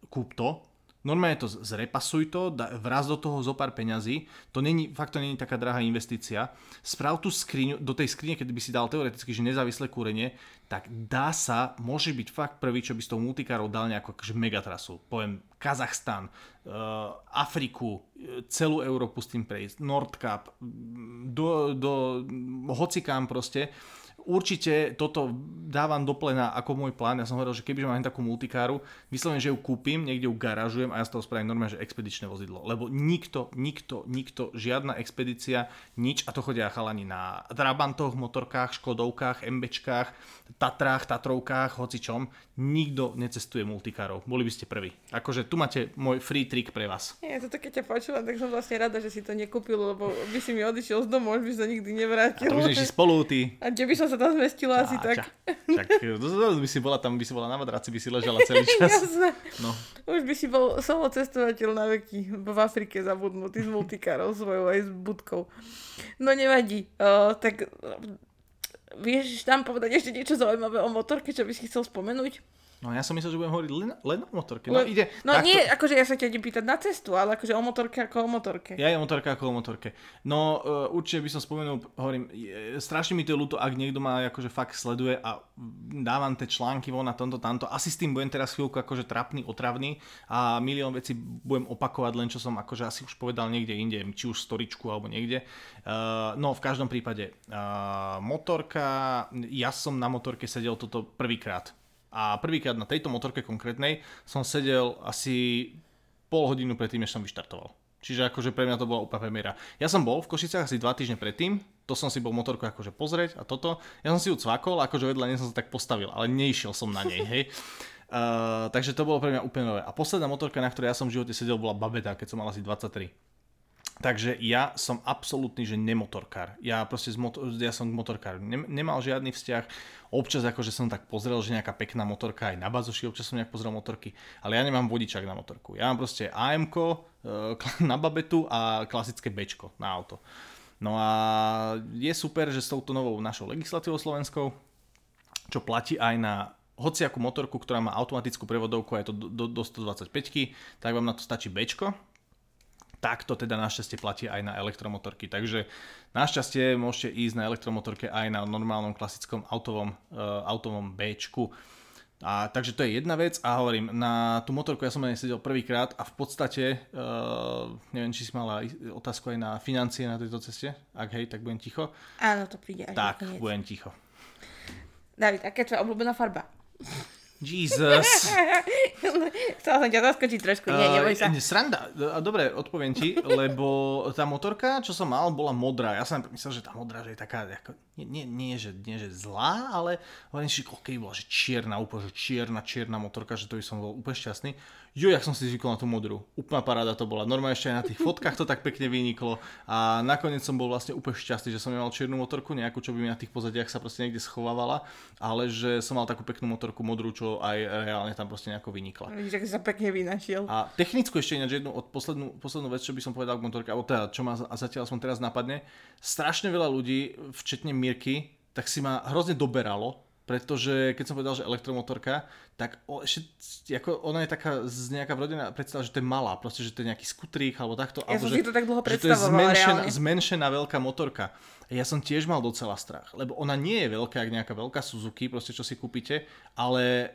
kúp to, normálne to zrepasuj to, vraz do toho zo pár peňazí, to není, fakt to není taká drahá investícia, sprav tú skriňu, do tej skrine, keď by si dal teoreticky, že nezávislé kúrenie, tak dá sa, môže byť fakt prvý, čo by s tou multikárou dal nejakú akože megatrasu. Poviem Kazachstan, uh, Afriku, celú Európu s tým prejsť, Nordkap, do, do hocikám proste určite toto dávam do plena ako môj plán. Ja som hovoril, že keby mám takú multikáru, vyslovene, že ju kúpim, niekde ju garážujem a ja z toho spravím normálne, že expedičné vozidlo. Lebo nikto, nikto, nikto, žiadna expedícia, nič, a to chodia chalani na Trabantoch, motorkách, Škodovkách, MBčkách, Tatrách, Tatrovkách, hocičom, nikto necestuje multikárov. Boli by ste prví. Akože tu máte môj free trick pre vás. Nie, to keď ťa počúvam, tak som vlastne rada, že si to nekúpil, lebo by si mi odišiel z domu, už by sa nikdy nevrátil. A to by sme spolu, ty. A kde by som sa tam zmestila asi tak. Čak, by si bola tam, by si bola na madraci, by si ležala celý čas. Jasné. No. Už by si bol solo cestovateľ na veky v Afrike zabudnutý s multikárov svojou aj s budkou. No nevadí. Uh, tak vieš tam povedať ešte niečo zaujímavé o motorke, čo by si chcel spomenúť? No ja som myslel, že budem hovoriť len, len o motorke. No, ide, no takto... nie, akože ja sa ťa idem pýtať na cestu, ale akože o motorke ako o motorke. Ja je o motorke ako o motorke. No uh, určite by som spomenul, hovorím, je, strašne mi to je ľúto, ak niekto ma akože fakt sleduje a dávam tie články von na tomto, tamto. Asi s tým budem teraz chvíľku akože trapný, otravný a milión vecí budem opakovať len čo som akože asi už povedal niekde inde, či už storičku alebo niekde. Uh, no v každom prípade, uh, motorka, ja som na motorke sedel toto prvýkrát a prvýkrát na tejto motorke konkrétnej som sedel asi pol hodinu predtým, než som vyštartoval. Čiže akože pre mňa to bola úplne premiéra. Ja som bol v Košicách asi dva týždne predtým, to som si bol motorku akože pozrieť a toto. Ja som si ju cvakol, akože vedľa nej som sa tak postavil, ale neišiel som na nej, hej. Uh, takže to bolo pre mňa úplne nové. A posledná motorka, na ktorej ja som v živote sedel, bola Babeta, keď som mal asi 23. Takže ja som absolútny, že nemotorkár. Ja proste z motor, ja som motorkár. Nemal žiadny vzťah. Občas akože som tak pozrel, že nejaká pekná motorka aj na bazoši, občas som nejak pozrel motorky, ale ja nemám vodičák na motorku. Ja mám proste AMK e, na babetu a klasické Bčko na auto. No a je super, že s touto novou našou legislatívou slovenskou, čo platí aj na hociakú motorku, ktorá má automatickú prevodovku, aj to do, do, do 125 tak vám na to stačí Bčko tak to teda našťastie platí aj na elektromotorky. Takže našťastie môžete ísť na elektromotorke aj na normálnom klasickom autovom, uh, autovom B. A, takže to je jedna vec a hovorím, na tú motorku ja som aj sedel prvýkrát a v podstate, uh, neviem, či si mala otázku aj na financie na tejto ceste, ak hej, tak budem ticho. Áno, to príde až Tak, budem ticho. David, aká je tvoja obľúbená farba? Jesus. Chcela som ťa zaskočiť trošku, nie, neboj sa. Uh, sranda, dobre, odpoviem ti, lebo tá motorka, čo som mal, bola modrá. Ja som myslel, že tá modrá že je taká, ako, nie, nie, nie, že, nie, že zlá, ale hovorím si, keby bola, že čierna, úplne, že čierna, čierna motorka, že to by som bol úplne šťastný. Jo, jak som si zvykol na tú modrú. Úplná paráda to bola. Normálne ešte aj na tých fotkách to tak pekne vyniklo. A nakoniec som bol vlastne úplne šťastný, že som nemal čiernu motorku, nejakú, čo by mi na tých pozadiach sa proste niekde schovávala, ale že som mal takú peknú motorku modrú, čo aj reálne tam proste nejako vynikla. Vidíš, sa pekne vynašiel. A technickú ešte ináč jednu od poslednú, poslednú vec, čo by som povedal k motorke, alebo teda, čo ma zatiaľ som teraz napadne. Strašne veľa ľudí, včetne Mirky, tak si ma hrozne doberalo, pretože keď som povedal, že elektromotorka, tak o, ešte, ako ona je taká z nejaká vrodená predstava, že to je malá, proste, že to je nejaký skutrík alebo takto. Ja alebo som že, si to tak dlho že to je predstavovala zmenšená, reálne. zmenšená veľká motorka. Ja som tiež mal docela strach, lebo ona nie je veľká, jak nejaká veľká Suzuki, proste čo si kúpite, ale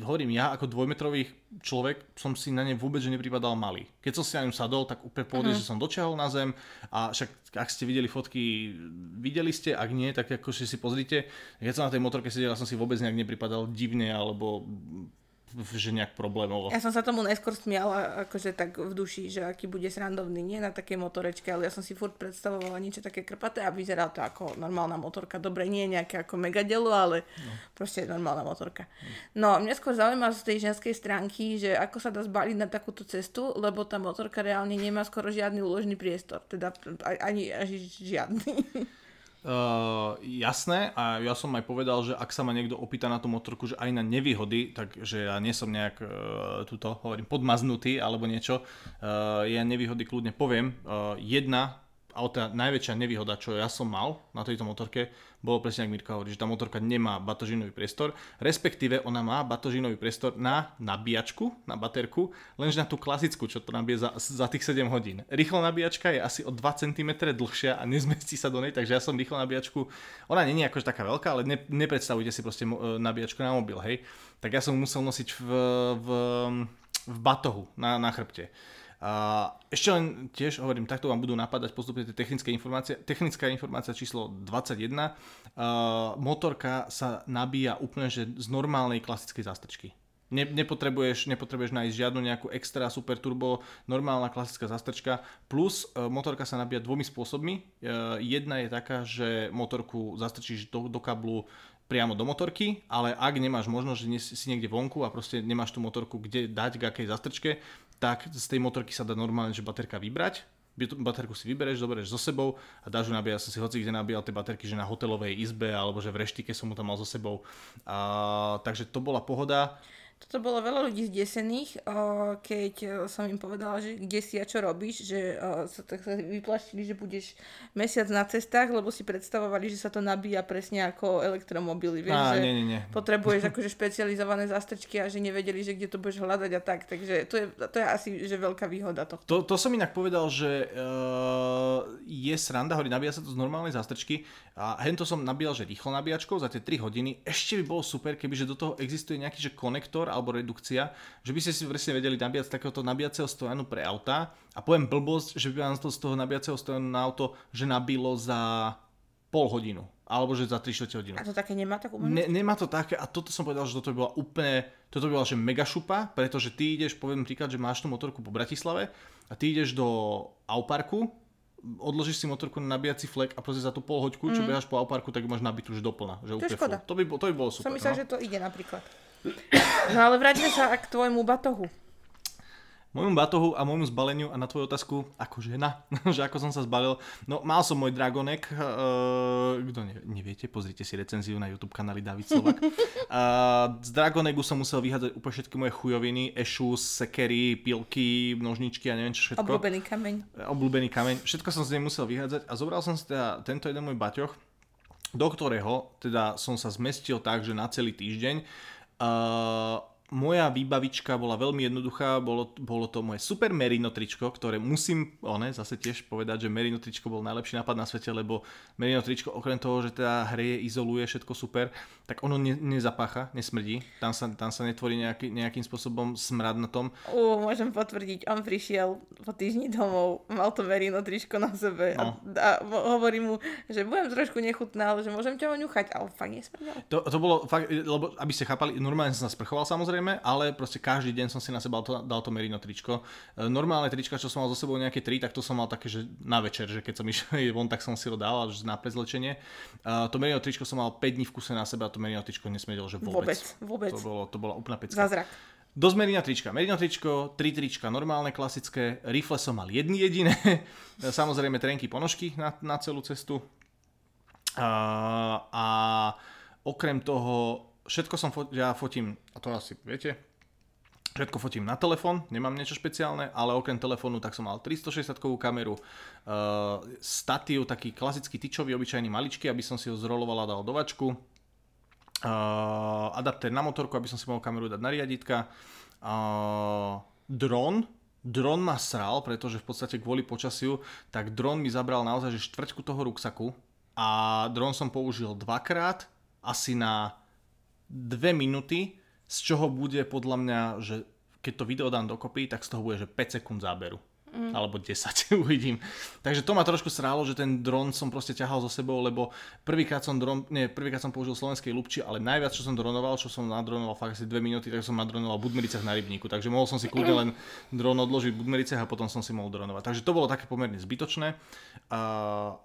hovorím, ja ako dvojmetrový človek som si na ne vôbec že nepripadal malý. Keď som si na ňu sadol, tak úplne pohode, že som dočiahol na zem a však ak ste videli fotky, videli ste, ak nie, tak akože si pozrite. Keď som na tej motorke sedel, som si vôbec nejak nepripadal divne alebo že nejak problémovo. Ja som sa tomu najskôr smiala, akože tak v duši, že aký bude srandovný, nie na takej motorečke, ale ja som si furt predstavovala niečo také krpaté a vyzeralo to ako normálna motorka. Dobre, nie nejaké ako megadelo, ale no. proste normálna motorka. No, mňa skôr zaujíma z tej ženskej stránky, že ako sa dá zbaliť na takúto cestu, lebo tá motorka reálne nemá skoro žiadny úložný priestor. Teda ani, ani žiadny. Uh, jasné a ja som aj povedal, že ak sa ma niekto opýta na tú motorku, že aj na nevýhody, takže ja nie som nejak uh, tuto, hovorím, podmaznutý alebo niečo, uh, ja nevýhody kľudne poviem. Uh, jedna, ale tá najväčšia nevýhoda, čo ja som mal na tejto motorke, bolo presne, ako Mirka hovorí, že tá motorka nemá batožinový priestor, respektíve ona má batožinový priestor na nabíjačku, na baterku, lenže na tú klasickú, čo to nabije za, za tých 7 hodín. Rýchla nabíjačka je asi o 2 cm dlhšia a nezmestí sa do nej, takže ja som rýchla nabíjačku, ona nie je akože taká veľká, ale ne, nepredstavujte si proste mo- nabíjačku na mobil, hej. Tak ja som musel nosiť v, v, v batohu na, na chrbte. Ešte len tiež hovorím, takto vám budú napadať postupne tie technické informácie. Technická informácia číslo 21. Uh, motorka sa nabíja úplne že z normálnej klasickej zastrčky. Ne, nepotrebuješ, nepotrebuješ nájsť žiadnu nejakú extra super turbo, normálna klasická zastrčka, plus uh, motorka sa nabíja dvomi spôsobmi. Uh, jedna je taká, že motorku zastrčíš do, do kablu priamo do motorky, ale ak nemáš možnosť, že si niekde vonku a proste nemáš tú motorku kde dať k akej zastrčke, tak z tej motorky sa dá normálne, že baterka vybrať, baterku si vybereš, zoberieš so sebou a dáš ju nabíjať. Ja som si hoci kde nabíjal tie baterky, že na hotelovej izbe alebo že v reštike som mu tam mal so sebou. A, takže to bola pohoda. Toto bolo veľa ľudí zdesených, keď som im povedala, že kde si a čo robíš, že sa tak sa vyplaštili, že budeš mesiac na cestách, lebo si predstavovali, že sa to nabíja presne ako elektromobily. Vieš, Á, že nie, nie, nie. potrebuješ akože špecializované zastrčky a že nevedeli, že kde to budeš hľadať a tak. Takže to je, to je asi že veľká výhoda tohto. To, to som inak povedal, že uh, je sranda, hovorí, nabíja sa to z normálnej zastrčky a hento som nabíjal, že rýchlo nabíjačkou za tie 3 hodiny. Ešte by bolo super, kebyže do toho existuje nejaký že konektor alebo redukcia, že by ste si presne vedeli nabíjať z takéhoto nabíjacieho stojanu pre auta a poviem blbosť, že by vám to z toho nabíjacieho stojanu na auto, že nabilo za pol hodinu alebo že za 3 čtvrte hodinu. A to také nemá takú Ne, nemá to také a toto som povedal, že toto by bola úplne, toto by bola že mega šupa, pretože ty ideš, poviem príklad, že máš tú motorku po Bratislave a ty ideš do Auparku, odložíš si motorku na nabíjací flek a proste za tú pol hoďku, čo behaš po Auparku, tak máš nabitú už doplna. Že To je úplne škoda. To by, to by bolo super. Som myslela, no. že to ide napríklad. No ale vráťme sa k tvojmu batohu. Môjmu batohu a môjmu zbaleniu a na tvoju otázku ako žena, že ako som sa zbalil. No mal som môj Dragonek, uh, kto ne, neviete, pozrite si recenziu na YouTube kanáli David Slovak. uh, z Dragonegu som musel vyhádzať úplne všetky moje chujoviny, ešus, sekery, pilky, nožničky a neviem čo všetko. Obľúbený kameň. obľúbený kameň. Všetko som z nej musel vyhádzať a zobral som si teda tento jeden môj baťoch, do ktorého teda som sa zmestil tak, že na celý týždeň. Uh, moja výbavička bola veľmi jednoduchá, bolo, bolo to moje super merino tričko, ktoré musím, one, zase tiež povedať, že merino tričko bol najlepší nápad na svete, lebo merino tričko okrem toho, že teda hreje, izoluje, všetko super, tak ono ne, nezapácha, nesmrdí, tam sa, tam sa netvorí nejaký, nejakým spôsobom smrad na tom. Ú, môžem potvrdiť, on prišiel po týždni domov, mal to merino tričko na sebe No. a, a hovorí mu, že budem trošku nechutná, ale že môžem ťa oňuchať, ale fakt nesmrdel. To, to bolo fakt, lebo aby ste chápali, normálne som sa sprchoval samozrejme, ale proste každý deň som si na seba dal to, dal to merino tričko. E, Normálne trička, čo som mal so sebou nejaké tri, tak to som mal také, že na večer, že keď som išiel von, tak som si ho dal, že na prezlečenie. Uh, to merino tričko som mal 5 dní v kuse na seba a to merino tričko nesmedel, že vôbec. Vôbec, vôbec. To, bolo, to bola úplná pecka. Zázrak. Dosť merino trička. Merino tričko, tri trička normálne, klasické. Rifle som mal jedny jediné. Samozrejme trenky ponožky na, na celú cestu. A, a okrem toho, všetko som fot, ja fotím, a to asi viete, Všetko fotím na telefón, nemám niečo špeciálne, ale okrem telefónu tak som mal 360 kameru, uh, statív, taký klasický tyčový, obyčajný maličký, aby som si ho zroloval a dal do. Uh, adaptér na motorku, aby som si mohol kameru dať na riaditka. Uh, dron, dron ma sral, pretože v podstate kvôli počasiu, tak dron mi zabral naozaj že štvrťku toho ruksaku a dron som použil dvakrát, asi na dve minúty z čoho bude podľa mňa, že keď to video dám dokopy, tak z toho bude, že 5 sekúnd záberu mm. alebo 10, uvidím. Takže to ma trošku srálo, že ten dron som proste ťahal so sebou, lebo prvýkrát som dron, nie, prvýkrát som použil slovenskej lupči, ale najviac, čo som dronoval, čo som nadronoval fakt asi 2 minúty, tak som nadronoval v Budmericách na rybníku, takže mohol som si kľudne len dron odložiť v Budmericách a potom som si mohol dronovať. Takže to bolo také pomerne zbytočné. Uh,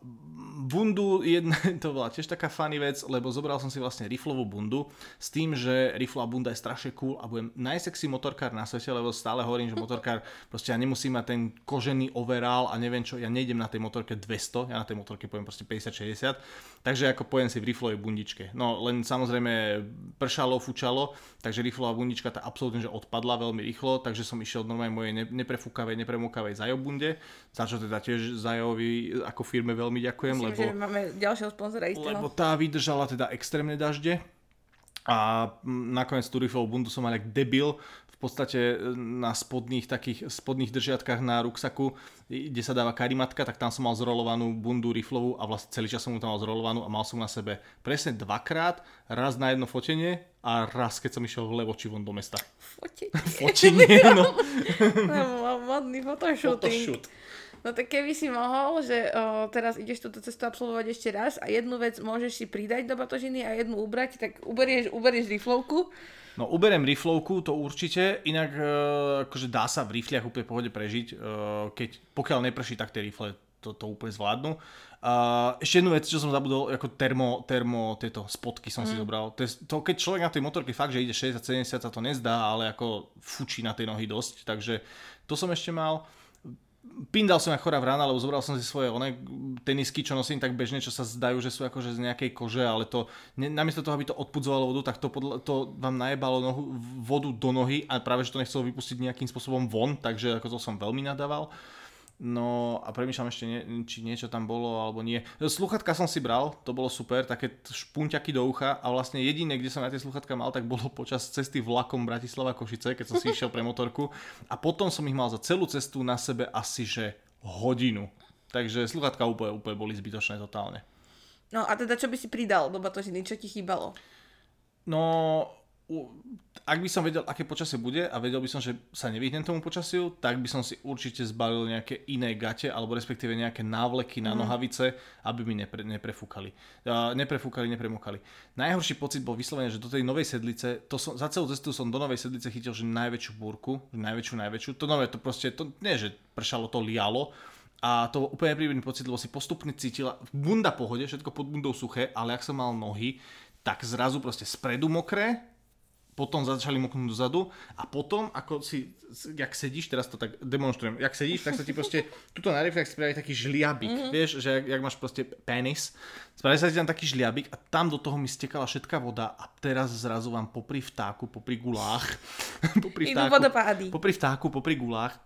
bundu, jedna, to bola tiež taká funny vec, lebo zobral som si vlastne riflovú bundu s tým, že riflová bunda je strašne cool a budem najsexy motorkár na svete, lebo stále hovorím, že motorkár proste ja nemusím mať ten kožený overall a neviem čo, ja nejdem na tej motorke 200, ja na tej motorke poviem proste 50-60, takže ako pojem si v riflovej bundičke. No len samozrejme pršalo, fučalo, takže riflová bundička tá absolútne že odpadla veľmi rýchlo, takže som išiel normálne mojej neprefúkavej, nepremokavej Zajo bunde, za čo teda tiež Zajovi ako firme veľmi ďakujem, Myslím, lebo, že máme ďalšieho sponzora istého. lebo tá vydržala teda extrémne dažde, a nakoniec tú riflovú bundu som mal jak debil, v podstate e, na spodných takých spodných držiatkách na ruksaku, kde sa dáva karimatka, tak tam som mal zrolovanú bundu riflovú a vlastne celý čas som mu tam mal zrolovanú a mal som na sebe presne dvakrát, raz na jedno fotenie a raz keď som išiel vlevo či von do mesta. Fotenie. Fotenie, no. Modný photoshooting. Photoshoot. No tak keby si mohol, že o, teraz ideš túto cestu absolvovať ešte raz a jednu vec môžeš si pridať do batožiny a jednu ubrať, tak uberieš, uberieš riflovku. No uberiem riflovku, to určite, inak e, akože dá sa v rifliach úplne pohode prežiť, e, keď pokiaľ neprší, tak tie rifle to, to úplne zvládnu. Uh, ešte jednu vec, čo som zabudol, ako termo, termo tieto spotky som mm. si zobral. To, je, to, keď človek na tej motorke fakt, že ide 60-70, sa to nezdá, ale ako fučí na tej nohy dosť, takže to som ešte mal. Pindal som ako chorá vrana, lebo zobral som si svoje one, tenisky, čo nosím tak bežne, čo sa zdajú, že sú akože z nejakej kože, ale to, ne, namiesto toho, aby to odpudzovalo vodu, tak to, podľa, to vám najebalo nohu, vodu do nohy a práve, že to nechcelo vypustiť nejakým spôsobom von, takže ako to som veľmi nadával. Uh, No a premýšľam ešte, nie, či niečo tam bolo alebo nie. Sluchatka som si bral, to bolo super, také špunťaky do ucha a vlastne jediné, kde som na tie sluchatka mal, tak bolo počas cesty vlakom Bratislava Košice, keď som si išiel pre motorku a potom som ich mal za celú cestu na sebe asi že hodinu. Takže sluchatka úplne, úplne boli zbytočné totálne. No a teda čo by si pridal do batožiny, čo ti chýbalo? No ak by som vedel, aké počasie bude a vedel by som, že sa nevyhnem tomu počasiu, tak by som si určite zbalil nejaké iné gate alebo respektíve nejaké návleky na mm. nohavice, aby mi nepre, neprefúkali. Uh, neprefúkali, nepremokali. Najhorší pocit bol vyslovene, že do tej novej sedlice, to som, za celú cestu som do novej sedlice chytil, že najväčšiu búrku, najväčšiu, najväčšiu. To nové, to proste, to nie, že pršalo, to lialo, a to bol úplne príjemný pocit, lebo si postupne cítila, bunda pohode, všetko pod bundou suché, ale ak som mal nohy, tak zrazu proste spredu mokré, potom začali moknúť dozadu a potom, ako si, jak sedíš, teraz to tak demonstrujem, jak sedíš, tak sa ti proste, tuto na reflex spraví taký žliabik, mm-hmm. vieš, že jak, jak máš proste penis, spraví sa ti tam taký žliabik a tam do toho mi stekala všetká voda a teraz zrazu vám popri vtáku, popri gulách, popri vtáku, popri vtáku, popri gulách,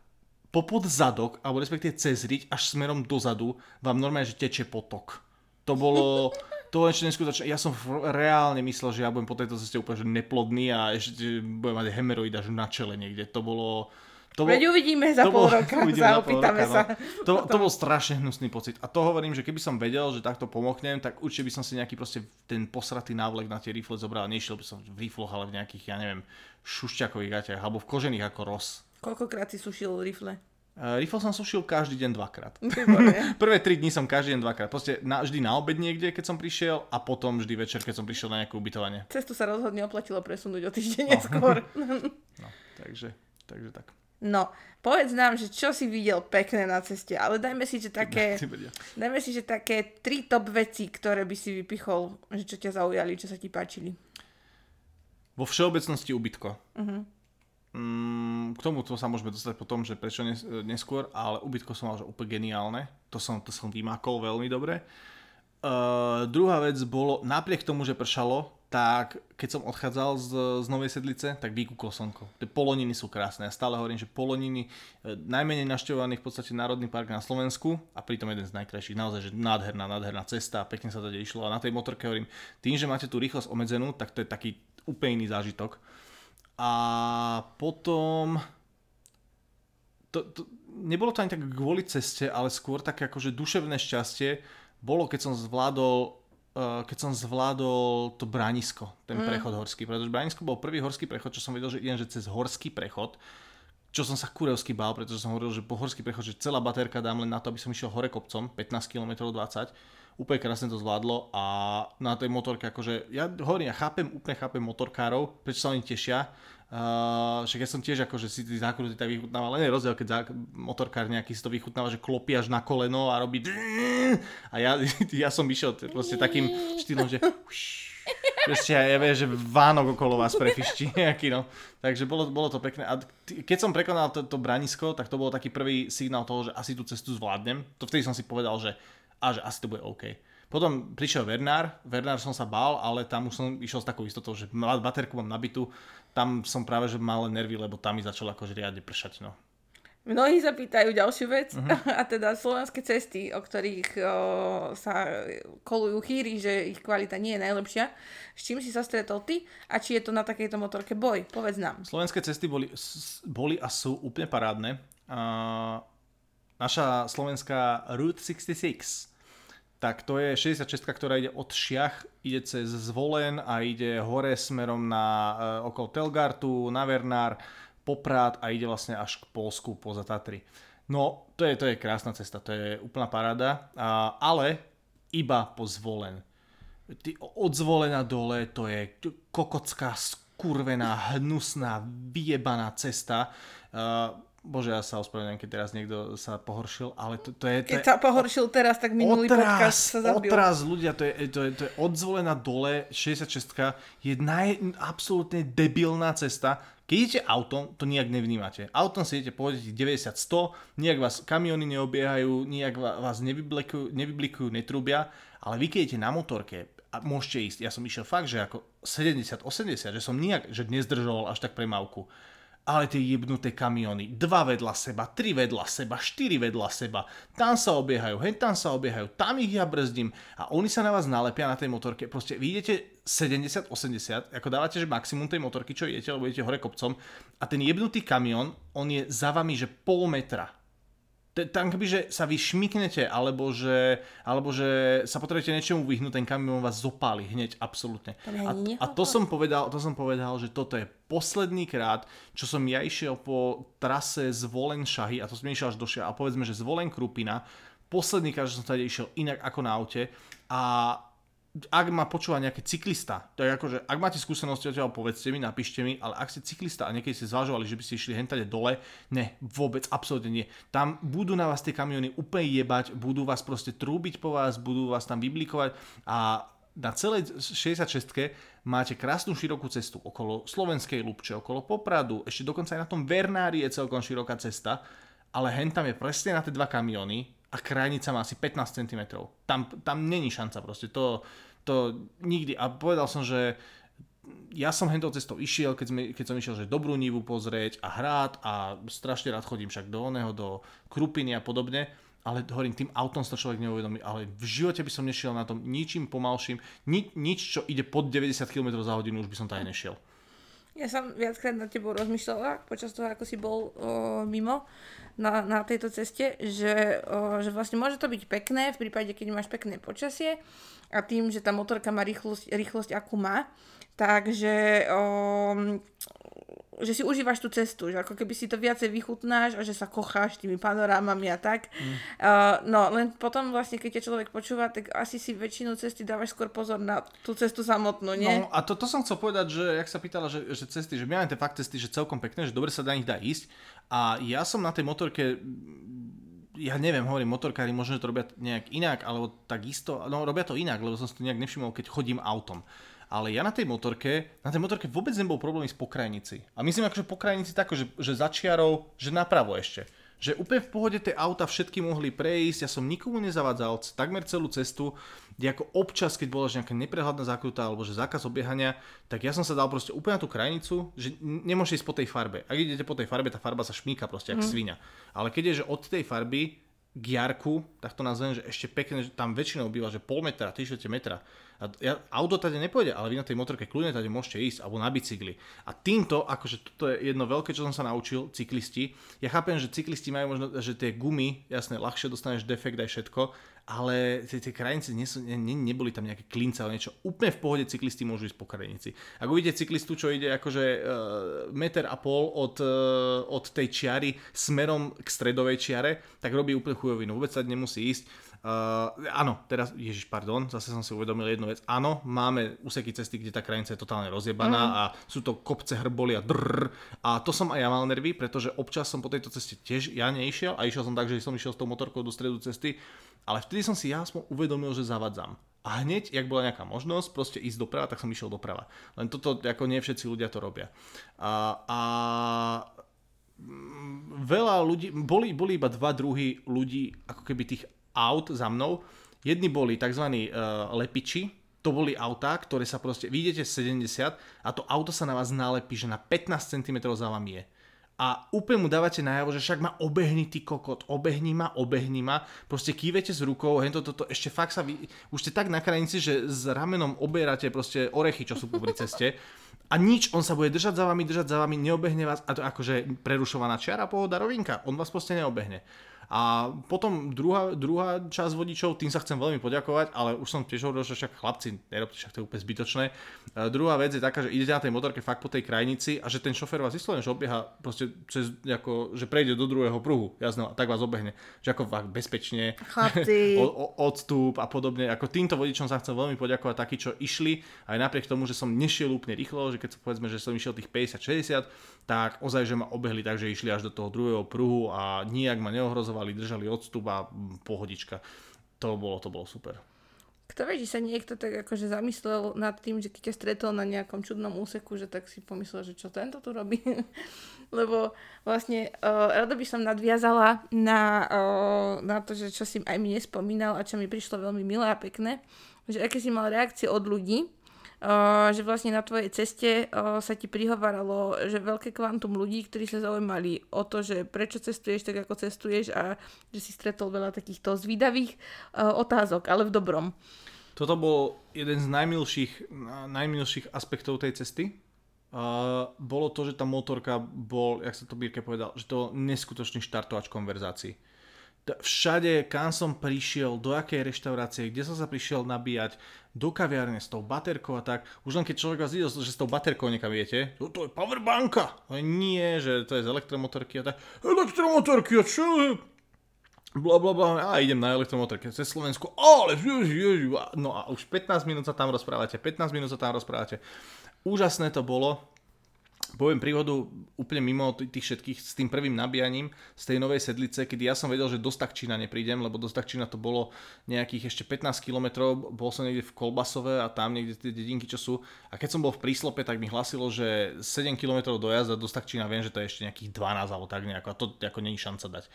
popod zadok, alebo respektíve cez riť, až smerom dozadu, vám normálne, že teče potok. To bolo, to ešte neskutočné. Ja som reálne myslel, že ja budem po tejto ceste úplne že neplodný a ešte budem mať hemeroid až na čele niekde. To bolo... To bol, Veď uvidíme za pol roka, za opýtame roka, sa. No. To, to bol strašne hnusný pocit. A to hovorím, že keby som vedel, že takto pomohnem, tak určite by som si nejaký proste ten posratý návlek na tie rifle zobral. Nešiel by som v rifloch, ale v nejakých, ja neviem, šušťakových gaťach, alebo v kožených ako roz. Koľkokrát si sušil rifle? Uh, rifle som sušil každý deň dvakrát. Prvé tri dní som každý deň dvakrát. Proste na, vždy na obed niekde, keď som prišiel a potom vždy večer, keď som prišiel na nejaké ubytovanie. Cestu sa rozhodne oplatilo presunúť o týždeň no. neskôr. no, takže, takže tak. No, povedz nám, že čo si videl pekné na ceste, ale dajme si, že také, dajme si, že také tri top veci, ktoré by si vypichol, že čo ťa zaujali, čo sa ti páčili. Vo všeobecnosti ubytko. Uh-huh k tomu to sa môžeme dostať potom, že prečo nes- neskôr, ale ubytko som mal že úplne geniálne. To som, to som vymákol veľmi dobre. Uh, druhá vec bolo, napriek tomu, že pršalo, tak keď som odchádzal z, z Novej Sedlice, tak vykúkol slnko. Tie poloniny sú krásne. Ja stále hovorím, že poloniny, e, najmenej našťovaný v podstate národný park na Slovensku a pritom jeden z najkrajších. Naozaj, že nádherná, nádherná cesta, pekne sa tady išlo. A na tej motorke hovorím, tým, že máte tú rýchlosť obmedzenú, tak to je taký úplne iný zážitok. A potom... To, to, nebolo to ani tak kvôli ceste, ale skôr také akože duševné šťastie bolo, keď som zvládol Eh, keď som zvládol to bránisko, ten mm. prechod horský, pretože bránisko bol prvý horský prechod, čo som vedel, že idem že cez horský prechod, čo som sa kurevsky bál, pretože som hovoril, že po horský prechod, že celá baterka dám len na to, aby som išiel hore kopcom, 15 km 20, úplne krásne to zvládlo a na tej motorke akože, ja hovorím, ja chápem, úplne chápem motorkárov, prečo sa oni tešia, Uh, však ja som tiež akože si tí zákruty tak vychutnáva, len je rozdiel, keď zá, motorkár nejaký si to vychutnáva, že klopí až na koleno a robí a ja, ja som išiel proste takým štýlom, že Proste ja viem, že Vánok okolo vás prefišti nejaký, no. Takže bolo, bolo to pekné. A keď som prekonal to, to branisko, tak to bol taký prvý signál toho, že asi tú cestu zvládnem. To vtedy som si povedal, že, a že asi to bude OK. Potom prišiel Vernár, Vernár som sa bál, ale tam už som išiel s takou istotou, že baterku mám nabitú, tam som práve že mal nervy, lebo tam mi začalo akože riadne pršať, no. Mnohí sa pýtajú ďalšiu vec, uh-huh. a teda slovenské cesty, o ktorých o, sa kolujú chýry, že ich kvalita nie je najlepšia. S čím si sa stretol ty a či je to na takejto motorke boj? Povedz nám. Slovenské cesty boli, boli a sú úplne parádne. Uh, naša slovenská Route 66 tak to je 66, ktorá ide od Šiach, ide cez Zvolen a ide hore smerom na uh, okolo Telgartu, na Vernár, Poprad a ide vlastne až k Polsku poza Tatry. No, to je, to je krásna cesta, to je úplná paráda, uh, ale iba po Zvolen. Ty, od Zvolena dole to je kokocká, skurvená, hnusná, vyjebaná cesta. Uh, Bože, ja sa ospravedlňujem, keď teraz niekto sa pohoršil, ale to, to je... To keď sa pohoršil teraz, tak minulý otraz, podcast sa zabil. Otraz, ľudia, to je, to je, to je odzvolená dole, 66 je naj, absolútne debilná cesta. Keď idete autom, to nijak nevnímate. Autom si idete, pôjdete 90-100, nijak vás kamiony neobiehajú, nijak vás nevyblikujú, nevyblikujú netrubia, ale vy keď idete na motorke, a môžete ísť, ja som išiel fakt, že ako 70-80, že som nijak, že nezdržoval až tak premávku ale tie jebnuté kamiony, dva vedľa seba, tri vedľa seba, štyri vedľa seba, tam sa obiehajú, hen tam sa obiehajú, tam ich ja brzdím. A oni sa na vás nalepia na tej motorke, proste vy idete 70-80, ako dávate, že maximum tej motorky, čo idete, lebo idete hore kopcom. A ten jebnutý kamión, on je za vami, že pol metra tam keby, že sa vy šmiknete, alebo že, alebo že sa potrebujete niečomu vyhnúť, ten kamión vás zopáli hneď, absolútne. A, a to, som povedal, to som povedal, že toto je posledný krát, čo som ja išiel po trase z Volen Šahy, a to som išiel až do Šia, a povedzme, že z Volen Krupina, posledný krát, že som tady išiel inak ako na aute a ak ma počúva nejaký cyklista, to je akože, ak máte skúsenosti od povedzte mi, napíšte mi, ale ak ste cyklista a niekedy ste zvažovali, že by ste išli hentade dole, ne, vôbec, absolútne nie. Tam budú na vás tie kamiony úplne jebať, budú vás proste trúbiť po vás, budú vás tam vyblikovať a na celej 66 máte krásnu širokú cestu okolo Slovenskej Lubče, okolo Popradu, ešte dokonca aj na tom Vernári je celkom široká cesta, ale hen tam je presne na tie dva kamiony a krajnica má asi 15 cm. Tam, tam není šanca proste, to, to nikdy. A povedal som, že ja som hentou cestou išiel, keď, sme, keď som išiel že dobrú nivu pozrieť a hrát a strašne rád chodím však do oného, do Krupiny a podobne, ale hovorím, tým autom sa človek neuvedomí, ale v živote by som nešiel na tom ničím pomalším, ni, nič, čo ide pod 90 km za hodinu, už by som tam nešiel. Ja som viackrát na tebou rozmýšľala počas toho, ako si bol o, mimo na, na tejto ceste, že, že vlastne môže to byť pekné v prípade, keď máš pekné počasie a tým, že tá motorka má rýchlosť, rýchlosť akú má, takže že si užívaš tú cestu, že ako keby si to viacej vychutnáš a že sa kocháš tými panorámami a tak. Mm. Uh, no, len potom vlastne, keď ťa človek počúva, tak asi si väčšinu cesty dávaš skôr pozor na tú cestu samotnú, nie? No a to, to som chcel povedať, že jak sa pýtala, že, že cesty, že my máme tie fakt cesty, že celkom pekné, že dobre sa na nich dá ísť a ja som na tej motorke ja neviem, hovorím, motorkári možno, to robia nejak inak, alebo takisto, no robia to inak, lebo som si to nejak nevšimol, keď chodím autom ale ja na tej motorke, na tej motorke vôbec nebol problém ísť po krajnici. A myslím akože po krajnici tako, že, že začiarov, že napravo ešte že úplne v pohode tie auta všetky mohli prejsť, ja som nikomu nezavadzal takmer celú cestu, kde ako občas, keď bola nejaká neprehľadná zákruta alebo že zákaz obiehania, tak ja som sa dal proste úplne na tú krajnicu, že nemôžete ísť po tej farbe. Ak idete po tej farbe, tá farba sa šmíka proste, jak mm. svinia. Ale keď je, že od tej farby k jarku, tak to nazvem, že ešte pekne, že tam väčšinou býva, že pol metra, 3 metra. A ja, auto tady nepôjde, ale vy na tej motorke kľudne tady môžete ísť, alebo na bicykli. A týmto, akože toto je jedno veľké, čo som sa naučil, cyklisti. Ja chápem, že cyklisti majú možno, že tie gumy, jasne, ľahšie dostaneš defekt aj všetko, ale tie, tie krajnice nie sú, ne, ne, neboli tam nejaké klince, ale niečo úplne v pohode cyklisti môžu ísť po krajnici. Ak uvidíte cyklistu, čo ide akože uh, meter a pol od, uh, od tej čiary smerom k stredovej čiare, tak robí úplne chujovinu. Vôbec sa nemusí ísť. Uh, áno, teraz, ježiš, pardon, zase som si uvedomil jednu vec. Áno, máme úseky cesty, kde tá krajinica je totálne rozjebaná mm. a sú to kopce, hrboly a drrr. A to som aj ja mal nervy, pretože občas som po tejto ceste tiež ja neišiel a išiel som tak, že som išiel s tou motorkou do stredu cesty ale vtedy som si ja aspoň uvedomil, že zavadzam. A hneď, jak bola nejaká možnosť proste ísť doprava, tak som išiel doprava. Len toto, ako nie všetci ľudia to robia. A, a veľa ľudí, boli, boli iba dva druhy ľudí, ako keby tých aut za mnou. Jedni boli tzv. Uh, lepiči, to boli autá, ktoré sa proste, vidíte 70 a to auto sa na vás nalepí, že na 15 cm za vami je a úplne mu dávate najavo, že však ma obehni ty kokot, obehni ma, obehni ma, proste kývete s rukou, hento toto, ešte fakt sa vy, už ste tak na krajnici, že s ramenom oberáte proste orechy, čo sú pri ceste a nič, on sa bude držať za vami, držať za vami, neobehne vás a to akože prerušovaná čiara, pohoda, rovinka, on vás proste neobehne. A potom druhá, druhá časť vodičov, tým sa chcem veľmi poďakovať, ale už som tiež hovoril, že však chlapci, nerobte, však to je úplne zbytočné. A druhá vec je taká, že idete na tej motorke fakt po tej krajnici a že ten šofér vás vyslovene, že obieha proste cez, ako, že prejde do druhého pruhu, jasno, a tak vás obehne. Že ako fakt bezpečne, o, o, odstup a podobne. Ako týmto vodičom sa chcem veľmi poďakovať takí, čo išli, aj napriek tomu, že som nešiel úplne rýchlo, že keď sa povedzme, že som išiel tých 50-60, tak ozaj, že ma obehli tak, že išli až do toho druhého pruhu a nijak ma neohrozovali, držali odstup a pohodička. To bolo, to bolo super. Kto vie, že sa niekto tak akože zamyslel nad tým, že keď ťa stretol na nejakom čudnom úseku, že tak si pomyslel, že čo tento tu robí. Lebo vlastne uh, rada by som nadviazala na, uh, na to, že čo si aj mi nespomínal a čo mi prišlo veľmi milé a pekné, že aké si mal reakcie od ľudí, že vlastne na tvojej ceste sa ti prihováralo, že veľké kvantum ľudí, ktorí sa zaujímali o to, že prečo cestuješ tak, ako cestuješ a že si stretol veľa takýchto zvídavých otázok, ale v dobrom. Toto bol jeden z najmilších, najmilších aspektov tej cesty. Uh, bolo to, že tá motorka bol, jak sa to Birke povedal, že to neskutočný štartovač konverzácií všade, kam som prišiel, do akej reštaurácie, kde som sa prišiel nabíjať, do kaviárne s tou baterkou a tak. Už len keď človek vás videl, že s tou baterkou niekam viete, to, to je powerbanka. Ale nie, že to je z elektromotorky a tak. Elektromotorky a čo? Bla bla bla, a idem na elektromotorke cez Slovensku, ale no a už 15 minút sa tam rozprávate, 15 minút sa tam rozprávate. Úžasné to bolo, poviem príhodu úplne mimo tých všetkých s tým prvým nabíjaním z tej novej sedlice, kedy ja som vedel, že do Stakčína neprídem, lebo do Stakčína to bolo nejakých ešte 15 km, bol som niekde v Kolbasove a tam niekde tie dedinky, čo sú. A keď som bol v príslope, tak mi hlasilo, že 7 km do jazda do Stakčína viem, že to je ešte nejakých 12 alebo tak nejako a to ako není šanca dať.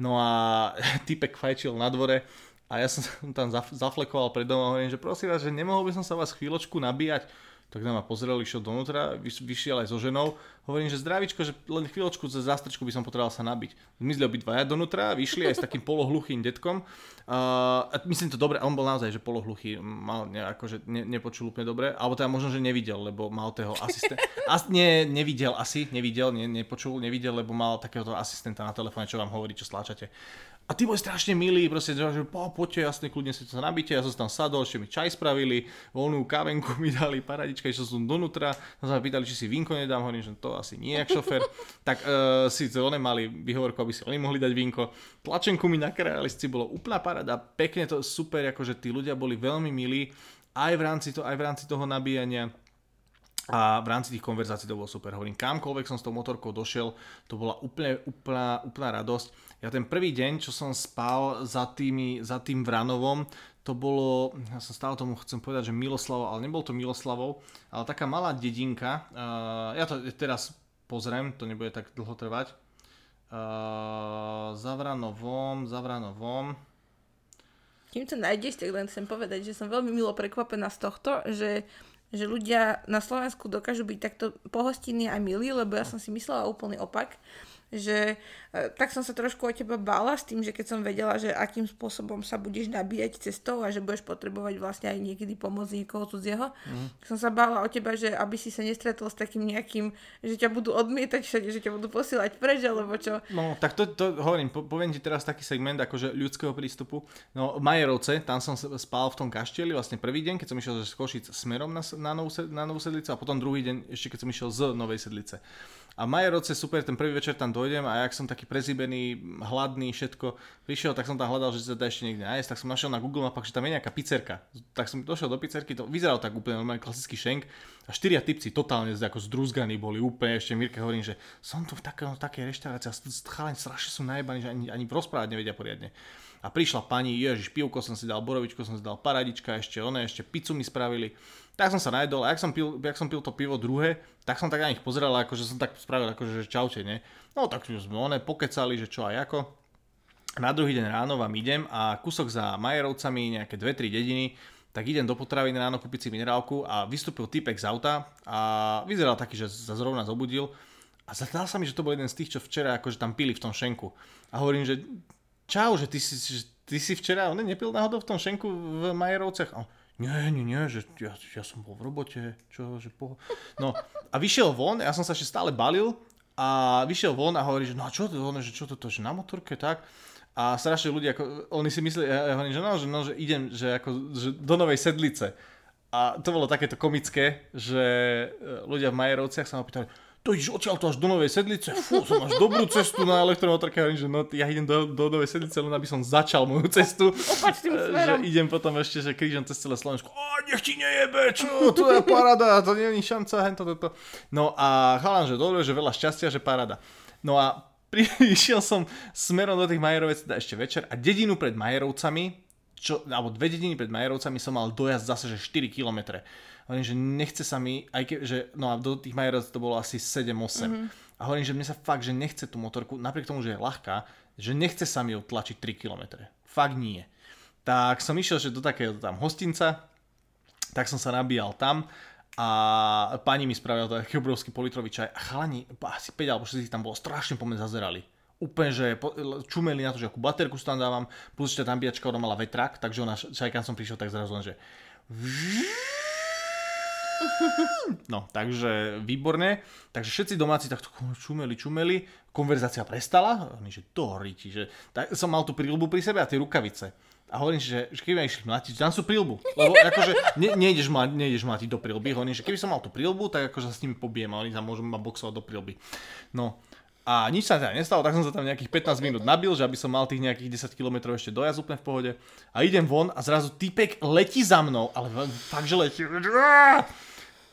No a typek fajčil na dvore a ja som tam zaflekoval pred domom a hovorím, že prosím vás, že nemohol by som sa vás chvíľočku nabíjať tak na ma pozrel, išiel donútra, vyšiel aj so ženou. Hovorím, že zdravičko, že len chvíľočku za zástrčku by som potreboval sa nabiť. Zmizli obidvaja donútra, vyšli aj s takým polohluchým detkom. Uh, a myslím to dobre, on bol naozaj, že polohluchý, mal ne, akože ne, nepočul úplne dobre, alebo teda možno, že nevidel, lebo mal toho asistenta. As, nie, nevidel asi, nevidel, ne, nepočul, nevidel, lebo mal takéhoto asistenta na telefóne, čo vám hovorí, čo sláčate. A tí boli strašne milí, proste, že po, poďte, jasne, kľudne si to nabíte, ja som tam sadol, ešte mi čaj spravili, voľnú kávenku mi dali, paradička, išiel som donútra, tam sa pýtali, či si vínko nedám, hovorím, že to asi nie, jak šofer. tak uh, si to mali vyhovorku, aby si oni mohli dať vínko. Tlačenku mi nakrájali, si bolo úplná parada, pekne to super, akože tí ľudia boli veľmi milí, aj v rámci, to, aj v rámci toho nabíjania. A v rámci tých konverzácií to bolo super. Hovorím, kamkoľvek som s tou motorkou došiel, to bola úplne, úplná, úplná radosť. Ja ten prvý deň, čo som spal za, tými, za tým Vranovom, to bolo, ja som stále tomu chcem povedať, že Miloslavov, ale nebol to Miloslavov, ale taká malá dedinka, uh, ja to teraz pozriem, to nebude tak dlho trvať. Uh, Zavranovom, Zavranovom. Kým to nájdeš, tak len chcem povedať, že som veľmi milo prekvapená z tohto, že, že ľudia na Slovensku dokážu byť takto pohostinní a milí, lebo ja som si myslela úplný opak že e, tak som sa trošku o teba bála s tým, že keď som vedela, že akým spôsobom sa budeš nabíjať cestou a že budeš potrebovať vlastne aj niekedy pomoc niekoho cudzieho, mm. som sa bála o teba, že aby si sa nestretol s takým nejakým, že ťa budú odmietať všade, že ťa budú posielať preč, alebo čo. No, tak to, to hovorím, po, poviem ti teraz taký segment akože ľudského prístupu. No, Majerovce, tam som spal v tom kaštieli vlastne prvý deň, keď som išiel z Košic smerom na, na, novú, na novú sedlicu a potom druhý deň ešte keď som išiel z Novej sedlice. A Majeroce, super, ten prvý večer tam dojdem a jak som taký prezibený, hladný, všetko prišiel, tak som tam hľadal, že sa dá ešte niekde nájsť, tak som našiel na Google mapách, že tam je nejaká pizzerka. Tak som došiel do pizzerky, to vyzeralo tak úplne normálny klasický šenk a štyria typci totálne ako zdruzganí boli úplne, ešte Mirke hovorím, že som tu v takej, takej reštaurácii a chalani strašne sú najbaní, že ani, ani rozprávať nevedia poriadne. A prišla pani, ježiš, pivko som si dal, borovičko som si dal, paradička, ešte one, ešte pizzu mi spravili. Tak som sa najedol a jak som pil, jak som pil to pivo druhé, tak som tak na nich pozeral, akože som tak spravil, akože že čaute, ne? No tak sme one pokecali, že čo aj ako. Na druhý deň ráno vám idem a kúsok za Majerovcami, nejaké 2-3 dediny, tak idem do potraviny ráno kúpiť si minerálku a vystúpil typek z auta a vyzeral taký, že sa zrovna zobudil a zdá sa mi, že to bol jeden z tých, čo včera akože tam pili v tom šenku. A hovorím, že čau, že ty si, že ty si včera, on nepil náhodou v tom šenku v Majerovcach? A nie, nie, nie, že ja, ja som bol v robote, čo, že po... No a vyšiel von, ja som sa ešte stále balil a vyšiel von a hovorí, že no a čo to, že čo to, to, že na motorke, tak? A strašne ľudia, ako, oni si mysleli, ja hovorím, že no, že, no, že idem, že, ako, že do Novej Sedlice. A to bolo takéto komické, že e, ľudia v Majerovciach sa ma pýtali, to ideš odtiaľ to až do Novej Sedlice, fú, som máš dobrú cestu na elektromotorke, hovorím, že no, ja idem do, do Novej Sedlice, len aby som začal moju cestu. že idem potom ešte, že krížom cez celé Slovensko, a nech ti nejebe, čo, to je parada, to nie je šanca, hento, toto. No a chalám, že dobre, že veľa šťastia, že parada. No a prišiel som smerom do tých Majerovec teda ešte večer a dedinu pred Majerovcami, čo, alebo dve dediny pred Majerovcami som mal dojazd zase, že 4 kilometre. Hovorím, že nechce sa mi, aj ke, že, no a do tých Majerov to bolo asi 7-8. Mm-hmm. A hovorím, že mne sa fakt, že nechce tú motorku, napriek tomu, že je ľahká, že nechce sa mi ju tlačiť 3 km. Fakt nie. Tak som išiel, že do takého tam hostinca, tak som sa nabíjal tam a pani mi spravila taký obrovský politrový čaj a chalani, asi 5 alebo 6 tam bolo, strašne po mne zazerali úplne, že čumeli na to, že akú baterku tam dávam, plus ešte nabíjačka, ona mala vetrak, takže ona, čajkan som prišiel tak zrazu len, že No, takže výborné. Takže všetci domáci takto čumeli, čumeli, konverzácia prestala, oni, že to horíti, že tak som mal tú príľubu pri sebe a tie rukavice. A hovorím, že, že keby ma išli mlátiť, tam sú prílbu. Lebo akože ne, nejdeš, mlať, nejdeš mlátiť do prílby. Hovorím, že keby som mal tú prílbu, tak akože sa s nimi pobijem a oni tam môžu ma boxovať do prílby. No, a nič sa teda nestalo, tak som sa tam nejakých 15 minút nabil, že aby som mal tých nejakých 10 km ešte dojazd úplne v pohode. A idem von a zrazu typek letí za mnou, ale fakt, že letí.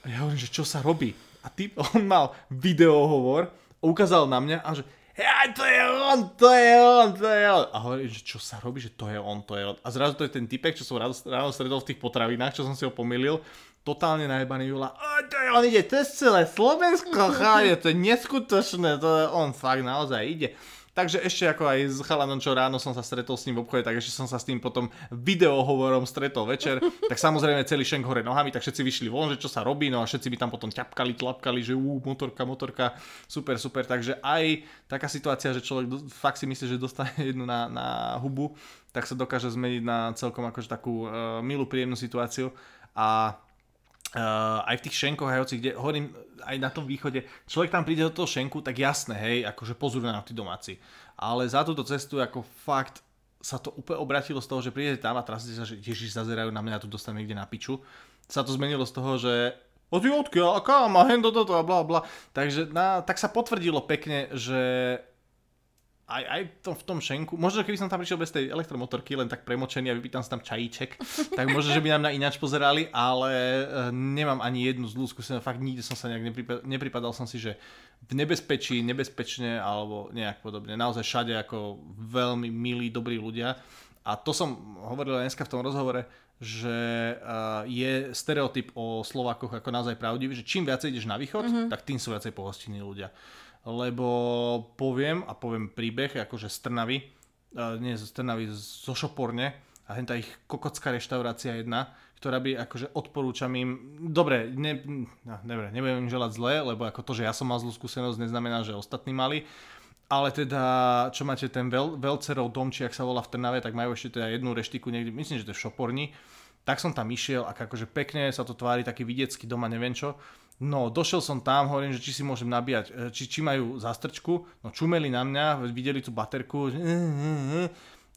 Ja hovorím, že čo sa robí? A typ, on mal videohovor, ukázal na mňa a že ja, to je on, to je on, to je on. A hovorí, že čo sa robí, že to je on, to je on. A zrazu to je ten typek, čo som ráno, stredol v tých potravinách, čo som si ho pomýlil totálne najebaný Jula. to je, on ide cez celé Slovensko, cháje, to je neskutočné, to je, on fakt naozaj ide. Takže ešte ako aj s chalanom, čo ráno som sa stretol s ním v obchode, tak ešte som sa s tým potom videohovorom stretol večer. Tak samozrejme celý šenk hore nohami, tak všetci vyšli von, že čo sa robí, no a všetci by tam potom ťapkali, tlapkali, že ú, motorka, motorka, super, super. Takže aj taká situácia, že človek fakt si myslí, že dostane jednu na, na hubu, tak sa dokáže zmeniť na celkom akože takú uh, milú, príjemnú situáciu. A Uh, aj v tých šenkoch, aj kde hovorím, aj na tom východe, človek tam príde do toho šenku, tak jasné, hej, akože pozor na tí domáci. Ale za túto cestu, ako fakt, sa to úplne obratilo z toho, že prídete tam a teraz sa, že ježiš, zazerajú na mňa tu dostanem niekde na piču. Sa to zmenilo z toho, že o ty odkiaľ, a kam, a hen toto a bla bla. Takže na, tak sa potvrdilo pekne, že aj, aj to, v tom šenku, možno keby som tam prišiel bez tej elektromotorky, len tak premočený a vypýtam si tam čajíček, tak možno, že by nám na ináč pozerali, ale e, nemám ani jednu zlú skúsenosť, fakt nikde som sa nejak nepripadal, nepripadal som si, že v nebezpečí, nebezpečne alebo nejak podobne. Naozaj všade ako veľmi milí, dobrí ľudia A to som hovoril dneska v tom rozhovore, že uh, je stereotyp o Slovákoch ako naozaj pravdivý, že čím viacej ideš na východ, mm-hmm. tak tým sú viacej pohostinní ľudia. Lebo poviem, a poviem príbeh, akože z Trnavy, nie z Trnavy, zo Šoporne, a henta ich kokocká reštaurácia jedna, ktorá by akože odporúčam im, dobre, ne, no, dobre, nebudem im želať zle, lebo ako to, že ja som mal zlú skúsenosť, neznamená, že ostatní mali, ale teda, čo máte ten Vel, Velcerov dom, či ak sa volá v Trnave, tak majú ešte teda jednu reštiku niekde, myslím, že to je v Šoporni. Tak som tam išiel a akože pekne sa to tvári, taký vidiecký dom a neviem čo. No, došiel som tam, hovorím, že či si môžem nabíjať, e, či, či majú zástrčku, no čumeli na mňa, videli tú baterku, že...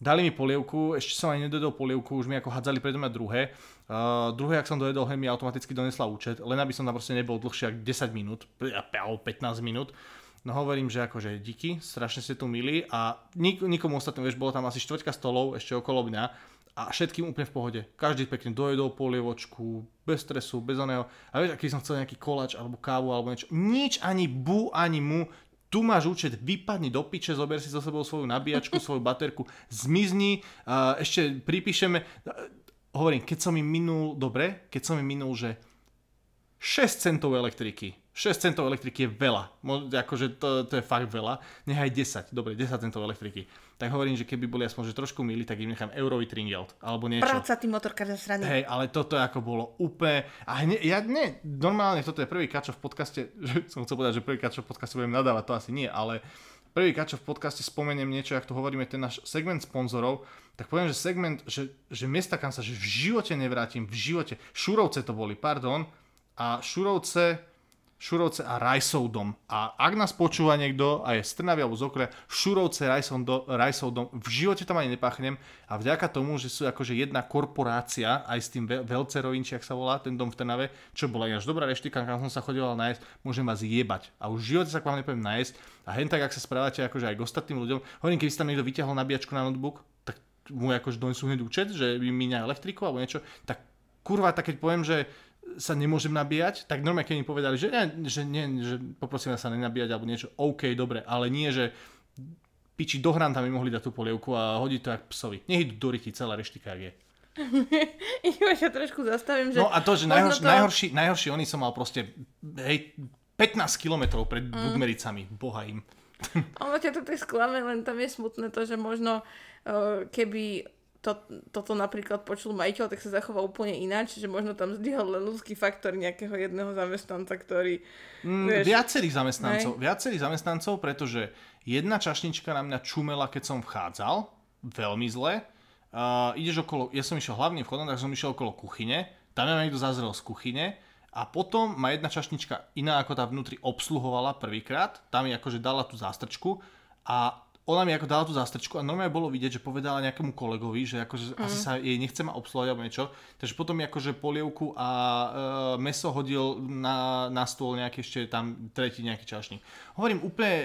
dali mi polievku, ešte som ani nedodol polievku, už mi ako hádzali predo mňa druhé. Uh, druhé, ak som dojedol, mi automaticky donesla účet, len aby som tam proste nebol dlhšie ako 10 minút, alebo 15 minút. No hovorím, že akože díky, strašne ste tu milí a nik- nikomu ostatnému, vieš, bolo tam asi štvrťka stolov ešte okolo mňa a všetkým úplne v pohode. Každý pekne dojedol polievočku, bez stresu, bez oného. A vieš, aký som chcel nejaký kolač alebo kávu alebo niečo. Nič ani bu, ani mu. Tu máš účet, vypadni do piče, zober si so sebou svoju nabíjačku, svoju baterku, zmizni, ešte pripíšeme. Hovorím, keď som mi minul, dobre, keď som mi minul, že 6 centov elektriky 6 centov elektriky je veľa. Akože to, to je fakt veľa. Nechaj 10. Dobre, 10 centov elektriky. Tak hovorím, že keby boli aspoň že trošku milí, tak im nechám eurový tringelt. Alebo niečo. Práca tým motorka za strany. Hej, ale toto ako bolo úplne... A ne, ja ne, normálne toto je prvý kačo v podcaste, že som chcel povedať, že prvý kačo v podcaste budem nadávať, to asi nie, ale prvý kačo v podcaste spomeniem niečo, ak tu hovoríme, ten náš segment sponzorov, tak poviem, že segment, že, že miesta, kam sa že v živote nevrátim, v živote. Šurovce to boli, pardon. A Šurovce, Šurovce a Rajsov dom. A ak nás počúva niekto a je z Trnavy alebo z okre, Šurovce, Rajsov, do, Rajsov dom, v živote tam ani nepáchnem a vďaka tomu, že sú akože jedna korporácia, aj s tým Velcerovin, či ak sa volá, ten dom v Trnave, čo bola až dobrá reštika, kam som sa chodil nájsť, môžem vás jebať. A už v živote sa k vám nepoviem nájsť. A hen tak, ak sa správate akože aj k ostatným ľuďom, hovorím, keby si tam niekto vyťahol nabíjačku na notebook, tak mu akože donesú hneď účet, že míňa elektriku alebo niečo, tak kurva, tak keď poviem, že sa nemôžem nabíjať, tak normálne keď mi povedali, že, ne, že, nie, že poprosím sa nenabíjať alebo niečo, OK, dobre, ale nie, že piči do hranta mi mohli dať tú polievku a hodiť to jak psovi. Nech idú do ryti celá reštika, je. Sa trošku zastavím, že... No a to, že najhorší, to... najhorší, najhorší, oni som mal proste, hej, 15 kilometrov pred mm. Budmericami, boha im. Ale ťa to tak sklame, len tam je smutné to, že možno uh, keby to, toto napríklad počul majiteľ, tak sa zachoval úplne ináč, že možno tam zdvihol len ľudský faktor nejakého jedného zamestnanca, ktorý... Mm, vieš, viacerých zamestnancov, hej? viacerých zamestnancov, pretože jedna čašnička na mňa čumela, keď som vchádzal, veľmi zle. Uh, ideš okolo, ja som išiel hlavne vchodom, tak som išiel okolo kuchyne, tam ma niekto zazrel z kuchyne a potom ma jedna čašnička iná ako tá vnútri obsluhovala prvýkrát, tam mi akože dala tú zástrčku a ona mi ako dala tú zástrčku a normálne bolo vidieť, že povedala nejakému kolegovi, že akože mm. asi sa jej nechce ma obsluhovať alebo niečo. Takže potom mi akože polievku a e, meso hodil na, na stôl nejaký ešte tam tretí nejaký čašník. Hovorím úplne,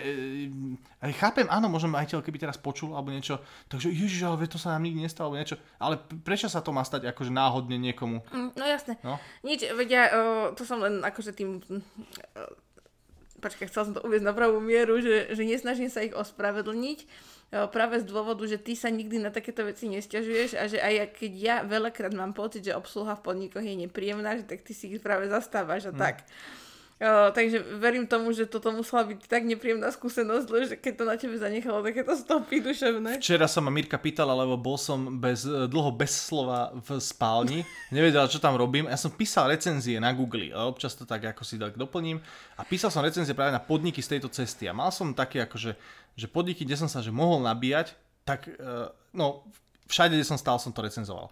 e, chápem, áno, možno majiteľ keby teraz počul alebo niečo, takže ježiš, ale to sa nám nikdy nestalo alebo niečo. Ale prečo sa to má stať akože náhodne niekomu? Mm, no jasné. No? Nič, vedia, to som len akože tým počkaj, chcel som to uvieť na pravú mieru, že, že nesnažím sa ich ospravedlniť, e, práve z dôvodu, že ty sa nikdy na takéto veci nestiažuješ a že aj keď ja veľakrát mám pocit, že obsluha v podnikoch je nepríjemná, že tak ty si ich práve zastávaš a hmm. tak. Uh, takže verím tomu, že toto musela byť tak nepríjemná skúsenosť, že keď to na tebe zanechalo takéto stopy duševné. Včera sa ma Mirka pýtala, lebo bol som bez, dlho bez slova v spálni, nevedela, čo tam robím. Ja som písal recenzie na Google, a občas to tak ako si tak doplním. A písal som recenzie práve na podniky z tejto cesty. A mal som také akože, že podniky, kde som sa že mohol nabíjať, tak uh, no, všade, kde som stál, som to recenzoval.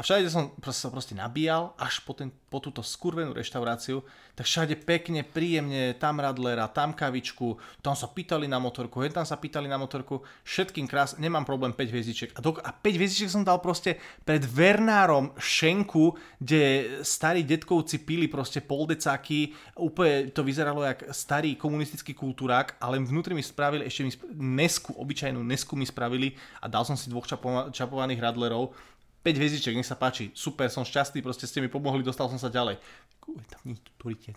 A všade som sa proste nabíjal, až po, ten, po túto skurvenú reštauráciu, tak všade pekne, príjemne, tam radlera, tam kavičku, tam sa pýtali na motorku, hen tam sa pýtali na motorku, všetkým krás, nemám problém 5 hviezdičiek. A, do, a 5 hviezdičiek som dal proste pred Vernárom Šenku, kde starí detkovci pili proste poldecáky, úplne to vyzeralo jak starý komunistický kultúrák, ale vnútri mi spravili ešte mi nesku, obyčajnú nesku mi spravili a dal som si dvoch čapovaných radlerov 5 hviezdičiek, nech sa páči, super, som šťastný, proste ste mi pomohli, dostal som sa ďalej. Tam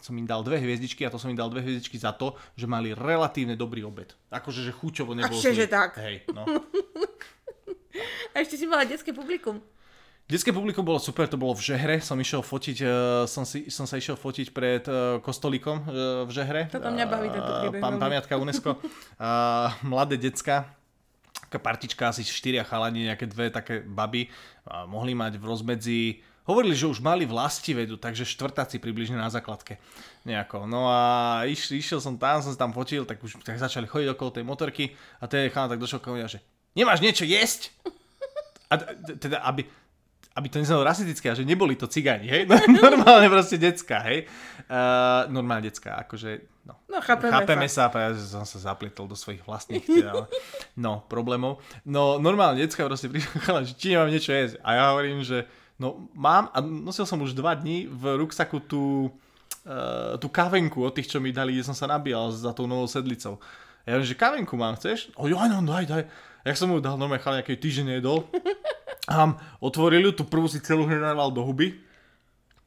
som im dal dve hviezdičky a to som im dal dve hviezdičky za to, že mali relatívne dobrý obed. Akože, že chuťovo nebol zlý. že tak. Hej, no. A ešte si mala detské publikum. Detské publikum bolo super, to bolo v Žehre, som išiel fotiť, uh, som, si, som sa išiel fotiť pred uh, kostolíkom uh, v Žehre. Toto mňa baví, tento príbeh. Pam, pamiatka UNESCO. mladé decka, taká partička, asi štyria chalani, nejaké dve také baby, uh, mohli mať v rozmedzi Hovorili, že už mali vlastivedu, takže štvrtáci približne na základke. Nejako. No a iš, išiel som tam, som sa tam fotil, tak už tak začali chodiť okolo tej motorky a ten chalán tak došiel k že nemáš niečo jesť? A teda, aby, aby to neznalo rasistické, že neboli to cigáni, hej? normálne proste decka, hej? Uh, normálne decka, akože, no. No, chápeme, chápeme sa. sa ja som sa zaplietol do svojich vlastných, teda, no, problémov. No, normálne decka proste prišla, že či nemám niečo jesť. A ja hovorím, že no, mám, a nosil som už dva dní v ruksaku tú, uh, tú kavenku od tých, čo mi dali, kde som sa nabíjal za tou novou sedlicou. Ja hovorím, že kavenku mám, chceš? O, jo, no, daj, daj. Jak som mu dal normálne chala, nejaký týždeň jedol. A otvorili tú prvú si celú hneď do huby.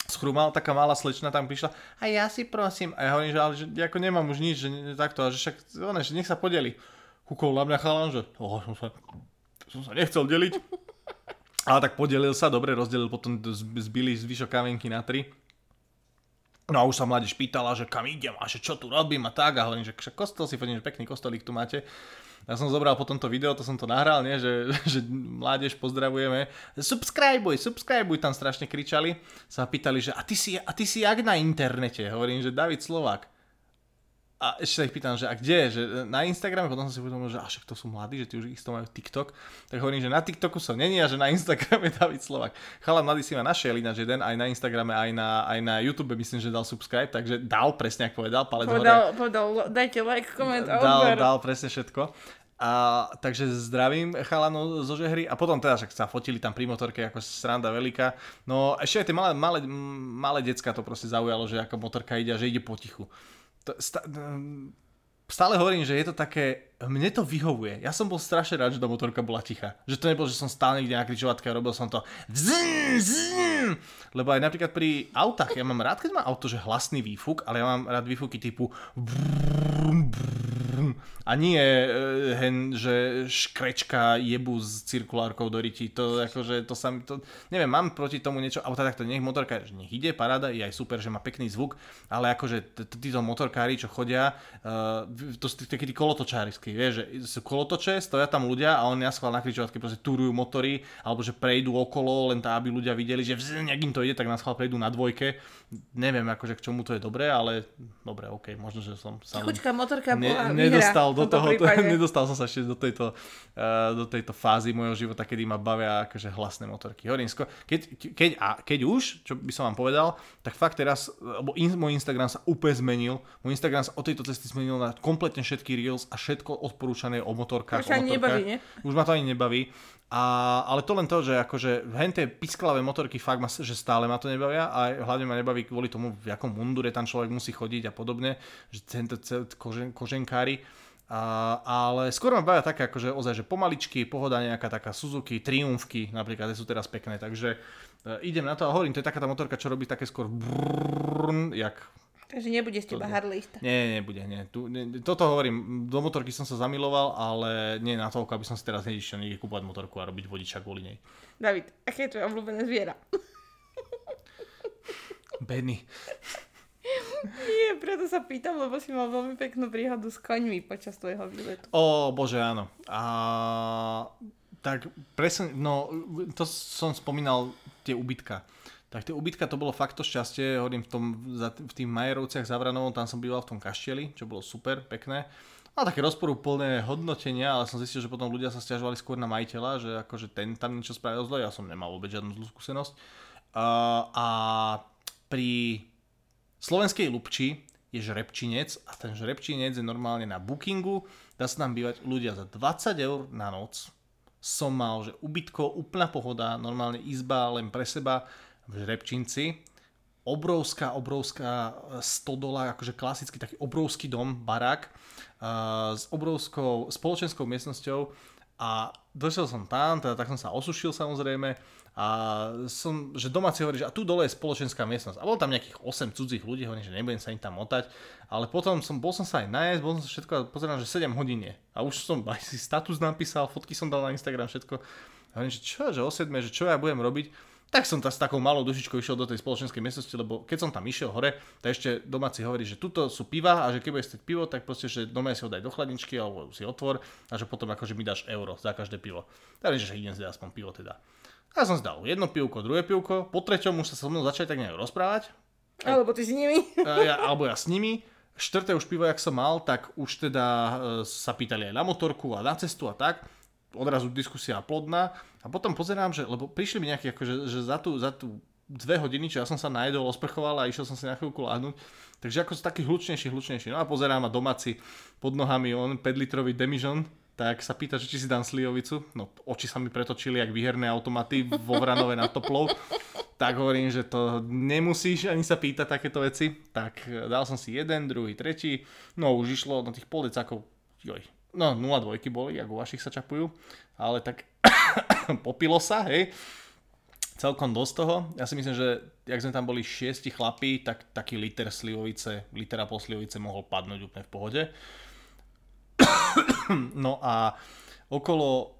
Schrúmal, taká malá slečna tam prišla a ja si prosím. A ja hovorím, že, ale, že ako nemám už nič, že takto, a že však, one, že nech sa podeli. Kúkol na mňa chalán, že oh, som, sa, som sa nechcel deliť. Ale tak podelil sa, dobre rozdelil, potom zbili zvyšok kavenky na tri. No a už sa mládež pýtala, že kam idem a že čo tu robím a tak. A hovorím, že kostol si chodím, že pekný kostolík tu máte. Ja som zobral potom to video, to som to nahral, nie? Že, že mládež pozdravujeme. Subscribuj, subscribuj, tam strašne kričali. Sa pýtali, že a ty si, a ty si jak na internete? Hovorím, že David Slovák a ešte sa ich pýtam, že a kde, že na Instagrame, potom som si uvedomil, že až to sú mladí, že tí už isto majú TikTok, tak hovorím, že na TikToku som není a že na Instagrame David Slovak. Chalan mladý si ma našiel ináč jeden, aj na Instagrame, aj na, aj na YouTube myslím, že dal subscribe, takže dal presne, ako povedal, palec povedal, hore. Povedal, dajte like, koment dal, dal presne všetko. A, takže zdravím chalanov zo Žehry a potom teda však sa fotili tam pri motorke ako sranda veľká. No ešte aj tie malé, malé, malé decka to proste zaujalo, že ako motorka ide a že ide potichu stále hovorím, že je to také, mne to vyhovuje. Ja som bol strašne rád, že tá motorka bola tichá. Že to nebolo, že som stále niekde na kričovatke a robil som to vzn, vzn. Lebo aj napríklad pri autách, ja mám rád, keď má auto, že hlasný výfuk, ale ja mám rád výfuky typu brum, brum, a nie uh, hen, že škrečka jebu s cirkulárkou do riti. To akože, to sa to, neviem, mám proti tomu niečo, alebo teda takto, nech motorka, nech ide, paráda, je aj super, že má pekný zvuk, ale akože títo motorkári, čo chodia, uh, to sú takí tí kolotočárisky, vieš, že sú kolotoče, stoja tam ľudia a oni na schvál na kričovatke proste túrujú motory, alebo že prejdú okolo, len tá, aby ľudia videli, že vzň, im to ide, tak na schvál prejdú na dvojke. Neviem, akože k čomu to je dobré, ale dobre, ok, možno, že som sa... Chuťka motorka bola ne, nedostal do toho, to, nedostal som sa ešte do tejto, uh, do tejto fázy môjho života, kedy ma bavia akože hlasné motorky. Hovorím, keď, keď, a keď už, čo by som vám povedal, tak fakt teraz, lebo in, môj Instagram sa úplne zmenil, môj Instagram sa o tejto cesty zmenil na kompletne všetky reels a všetko odporúčané o motorkách. Už, o motorkách. Nebaví, nie? už ma to ani nebaví. A, ale to len to, že akože hen tie pisklavé motorky fakt ma, že stále ma to nebavia a hlavne ma nebaví kvôli tomu, v akom mundure tam človek musí chodiť a podobne, že tento kožen, koženkári a, ale skôr ma bavia také akože ozaj, že pomaličky, pohoda nejaká taká Suzuki, Triumfky napríklad, sú teraz pekné, takže uh, idem na to a hovorím, to je taká tá motorka, čo robí také skôr brrrr, jak Takže nebude z teba Harleyista. Nie, nebude, nie. Tu, nie. Toto hovorím, do motorky som sa zamiloval, ale nie na toľko, aby som si teraz nedišiel niekde kúpať motorku a robiť vodiča kvôli nej. David, aké je tvoje obľúbené zviera? Benny. Nie, preto sa pýtam, lebo si mal veľmi peknú príhodu s koňmi počas tvojho výletu. Ó, bože, áno. A, tak presne, no, to som spomínal tie ubytka. Tak tie ubytka to bolo fakt to šťastie, hovorím v, tom, v tým Majerovciach za Vranovou, tam som býval v tom kaštieli, čo bolo super, pekné. A také rozporúplné hodnotenia, ale som zistil, že potom ľudia sa stiažovali skôr na majiteľa, že akože ten tam niečo spravil zle, ja som nemal vôbec žiadnu zlú skúsenosť. Uh, a pri slovenskej Lubči je žrebčinec a ten žrebčinec je normálne na bookingu, dá sa tam bývať ľudia za 20 eur na noc. Som mal, že ubytko, úplná pohoda, normálne izba len pre seba v žrebčinci. Obrovská, obrovská stodola, akože klasický taký obrovský dom, barák uh, s obrovskou spoločenskou miestnosťou a došiel som tam, teda tak som sa osušil samozrejme a som, že domáci hovorí, že a tu dole je spoločenská miestnosť. A bolo tam nejakých 8 cudzích ľudí, hovorím, že nebudem sa im tam motať. Ale potom som, bol som sa aj najesť, bol som sa všetko a pozerám, že 7 hodín. A už som aj si status napísal, fotky som dal na Instagram, všetko. A hovorím, že čo, že o 7, že čo ja budem robiť? Tak som ta, s takou malou dušičkou išiel do tej spoločenskej miestnosti, lebo keď som tam išiel hore, tak ešte domáci hovorí, že tuto sú piva a že keď budeš stať pivo, tak proste, že doma si ho daj do chladničky alebo si otvor a že potom akože mi dáš euro za každé pivo. Tak že idem si aspoň pivo teda. Ja som zdal jedno pivko, druhé pivko, po treťom už sa so mnou začali tak nejak rozprávať. Alebo ty s nimi. Ja, alebo ja s nimi. Štvrté už pivo, jak som mal, tak už teda e, sa pýtali aj na motorku a na cestu a tak odrazu diskusia plodná a potom pozerám, že, lebo prišli mi nejaké, akože, že za tú, za tú dve hodiny, čo ja som sa najedol, osprchoval a išiel som si na chvíľku láhnuť. Takže ako taký hlučnejší, hlučnejší. No a pozerám a domáci pod nohami on 5-litrový demižon, tak sa pýta, že či si dám slivovicu. No oči sa mi pretočili, jak výherné automaty vo Vranove na toplov. Tak hovorím, že to nemusíš ani sa pýtať takéto veci. Tak dal som si jeden, druhý, tretí. No už išlo na tých pol decákov, joj, no 0,2 boli, ako vašich sa čapujú, ale tak popilo sa, hej, celkom dosť toho. Ja si myslím, že jak sme tam boli šiesti chlapí, tak taký liter slivovice, litera pol slivovice mohol padnúť úplne v pohode. no a okolo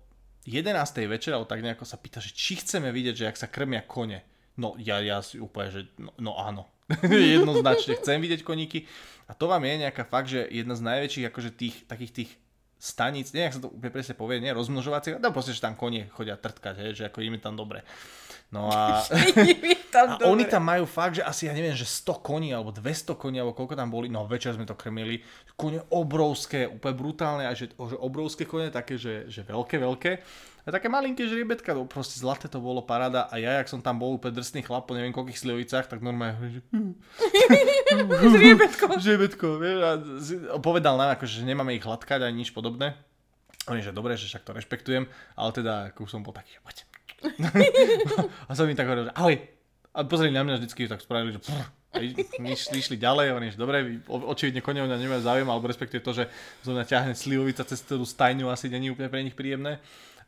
11. večera, tak nejako sa pýta, že či chceme vidieť, že ak sa krmia kone. No ja, ja si úplne, že no, no áno. Jednoznačne chcem vidieť koníky. A to vám je nejaká fakt, že jedna z najväčších akože tých, takých tých stanic, neviem, sa to úplne presne povie, nie, rozmnožovacie, no proste, že tam konie chodia trtkať, hej, že ako im je tam dobre. No a, tam a oni tam majú fakt, že asi, ja neviem, že 100 koní, alebo 200 koní, alebo koľko tam boli, no večer sme to krmili, kone obrovské, úplne brutálne, a že, že obrovské kone, také, že, že veľké, veľké. A také malinké žriebetka, no proste zlaté to bolo paráda a ja, jak som tam bol úplne drsný chlap, po neviem koľkých slivicách, tak normálne, že... žriebetko. žriebetko, vieš, a povedal nám, akože, že nemáme ich hladkať ani nič podobné. Oni, že dobre, že však to rešpektujem, ale teda, ako som bol taký, poď. a som im tak hovoril, že ahoj. A pozreli na mňa vždycky, tak spravili, že prr, išli, išli ďalej, oni, že dobre, očividne konia mňa nemajú záujem, alebo respektíve to, že zo mňa ťahne slivovica cez tú stajňu, asi není úplne pre nich príjemné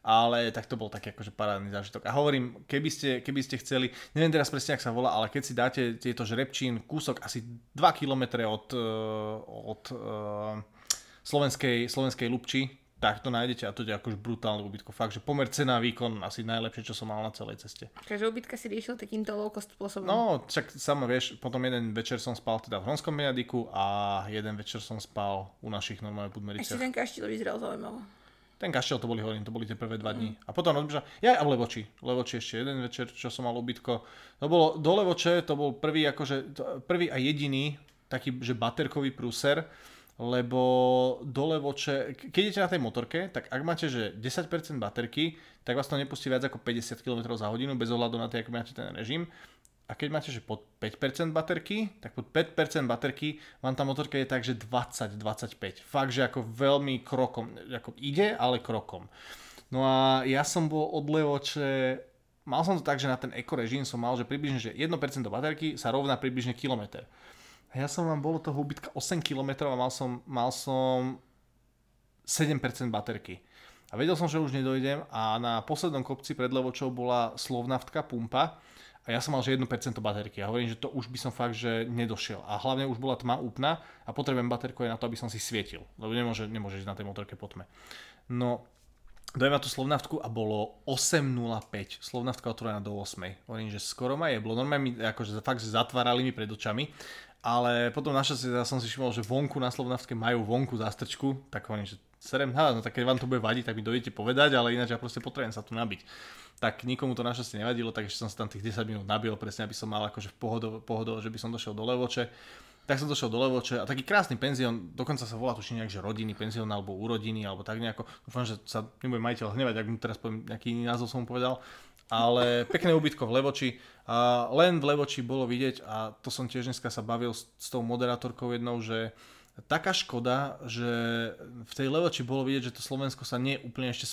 ale tak to bol taký akože parádny zážitok. A hovorím, keby ste, keby ste chceli, neviem teraz presne, ak sa volá, ale keď si dáte tieto žrebčín, kúsok asi 2 km od, eh, od uh, slovenskej, slovenskej Lubči, tak to nájdete a to je akože brutálne ubytko. Fakt, že pomer cena výkon asi najlepšie, čo som mal na celej ceste. Takže ubytka si riešil takýmto low cost spôsobom. No, však sama vieš, potom jeden večer som spal teda v Hronskom Menadiku a jeden večer som spal u našich normálne budmericiach. Ešte ten kaštiel vyzeral zaujímavo. Ten kaštiel to boli, hovorím, to boli tie prvé dva dní. A potom rozbiežal, ja a v Levoči. Levoči ešte jeden večer, čo som mal ubytko. To bolo, do Levoče to bol prvý, akože, prvý a jediný taký, že baterkový prúser, lebo do Levoče, keď idete na tej motorke, tak ak máte, že 10% baterky, tak vás to nepustí viac ako 50 km za hodinu, bez ohľadu na to, ako máte ten režim a keď máte že pod 5% baterky, tak pod 5% baterky vám tá motorka je tak, že 20-25. Fakt, že ako veľmi krokom, ako ide, ale krokom. No a ja som bol od Levoče, mal som to tak, že na ten eko režim som mal, že približne, že 1% baterky sa rovná približne kilometr. Ja som vám bolo toho ubytka 8 km a mal som, mal som 7% baterky. A vedel som, že už nedojdem a na poslednom kopci pred Levočou bola slovnaftka pumpa a ja som mal, že 1% baterky. A hovorím, že to už by som fakt, že nedošiel. A hlavne už bola tma úplná a potrebujem baterku aj na to, aby som si svietil. Lebo nemôže, nemôže ísť na tej motorke po tme. No, dojem na tú slovnavtku a bolo 8.05. Slovnavtka otvorená do 8. Hovorím, že skoro ma je. Bolo normálne mi, akože fakt, že zatvárali mi pred očami. Ale potom našťastie ja som si všimol, že vonku na Slovnavske majú vonku zástrčku, tak hovorím, že serem, no tak keď vám to bude vadiť, tak mi dojdete povedať, ale ináč ja proste potrebujem sa tu nabiť tak nikomu to našťastie nevadilo, takže som sa tam tých 10 minút nabil presne, aby som mal akože v pohodo, pohodo že by som došiel do Levoče. Tak som došiel do Levoče a taký krásny penzión, dokonca sa volá tuším nejak, že rodinný penzión alebo urodiny alebo tak nejako. Dúfam, že sa nebude majiteľ hnevať, ak mu teraz poviem nejaký iný názov som mu povedal. Ale pekné ubytko v Levoči. A len v Levoči bolo vidieť a to som tiež dneska sa bavil s, s tou moderátorkou jednou, že taká škoda, že v tej Levoči bolo vidieť, že to Slovensko sa nie úplne ešte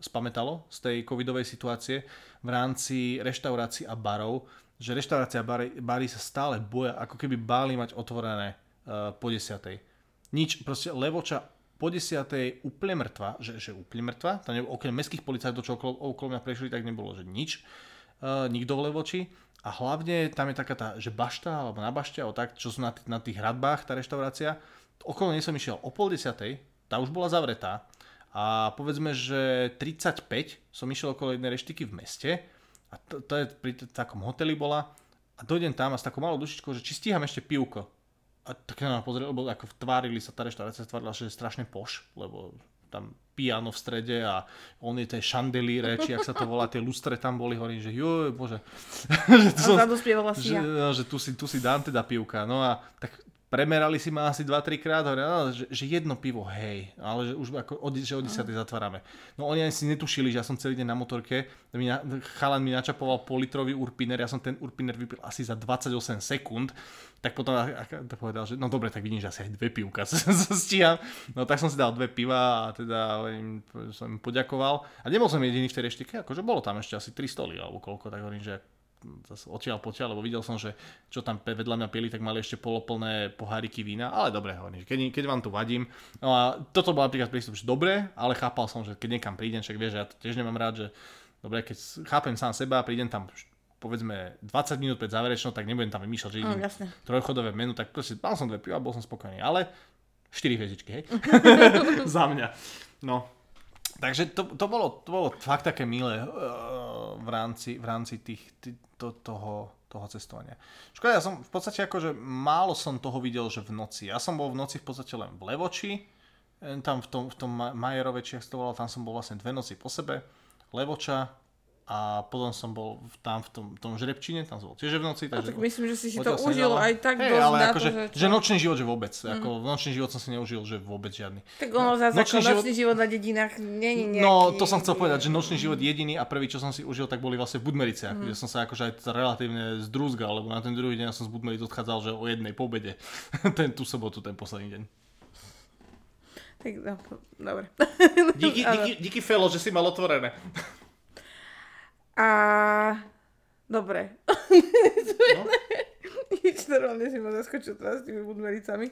spametalo z tej covidovej situácie v rámci reštaurácií a barov, že reštaurácia a bary, bary sa stále boja, ako keby báli mať otvorené uh, po desiatej. Nič, proste Levoča po desiatej úplne mŕtva, že, že úplne mŕtva, tam nebolo, okrem mestských policajtov, čo okolo, okolo mňa prešli, tak nebolo, že nič, uh, nikto v Levoči. A hlavne tam je taká tá, že bašta, alebo na bašte, alebo tak, čo sú na, t- na tých hradbách, tá reštaurácia. Okolo nej som išiel. O pol desiatej, tá už bola zavretá. A povedzme, že 35 som išiel okolo jednej reštiky v meste. A to, to je pri takom hoteli bola. A dojdem tam a s takou malou dušičkou, že či stíham ešte pivko. A tak na pozrieť, lebo ako tvárili sa, tá reštaurácia tvárila, že je strašne poš, lebo tam piano v strede a on je tie šandelíre, či ak sa to volá, tie lustre tam boli, hovorím, že joj, bože. že, a som, že, no, že tu, si, tu si dám teda pivka. No a tak premerali si ma asi 2-3 krát, hovorím, no, že, že, jedno pivo, hej, ale že už ako od, že od 10 zatvárame. No oni ani si netušili, že ja som celý deň na motorke, mi na, chalan mi načapoval politrový urpiner, ja som ten urpiner vypil asi za 28 sekúnd, tak potom to povedal, že no dobre, tak vidím, že asi aj dve pivka sa stíham. No tak som si dal dve piva a teda im, som im poďakoval. A nebol som jediný v tej reštike, akože bolo tam ešte asi 3 stoly alebo koľko, tak hovorím, že zase odtiaľ potiaľ, lebo videl som, že čo tam vedľa mňa pili, tak mali ešte poloplné poháriky vína, ale dobre, hovorím, keď, keď vám tu vadím. No a toto bol napríklad prístup, že dobre, ale chápal som, že keď niekam prídem, však vieš, ja to tiež nemám rád, že dobre, keď chápem sám seba, prídem tam povedzme 20 minút pred záverečnou, tak nebudem tam vymýšľať, že idem oh, trojchodové menu, tak proste mal som dve piva, bol som spokojný, ale 4 hviezdičky, hej? Za mňa. No, Takže to, to, bolo, to bolo fakt také milé uh, v rámci, v rámci tých, tých, to, toho, toho cestovania. Škoda, ja som v podstate akože málo som toho videl, že v noci. Ja som bol v noci v podstate len v Levoči, tam v tom, v tom Majerove, či to volal, tam som bol vlastne dve noci po sebe. Levoča, a potom som bol tam v tom, tom žrebčine, tam som bol tiež v noci. No, takže tak myslím, že si si to užil aj tak hey, dosť ale akože, to, že, že nočný život, že vôbec. Mm. Ako, nočný život som si neužil, že vôbec žiadny. Tak ono zase nočný, ako, život... nočný život na dedinách není nejaký... No, to som chcel povedať, že nočný život jediný a prvý, čo som si užil, tak boli vlastne v Budmericiach, mm. kde som sa akože aj relatívne zdrúzgal, lebo na ten druhý deň som z Budmeric odchádzal, že o jednej pobede. ten tú sobotu, ten posledný deň. Tak, no, dobre. díky, díky, díky Felo, že si mal otvorené. A dobre. No. Nič normálne si ma zaskočil teraz s tými budmericami.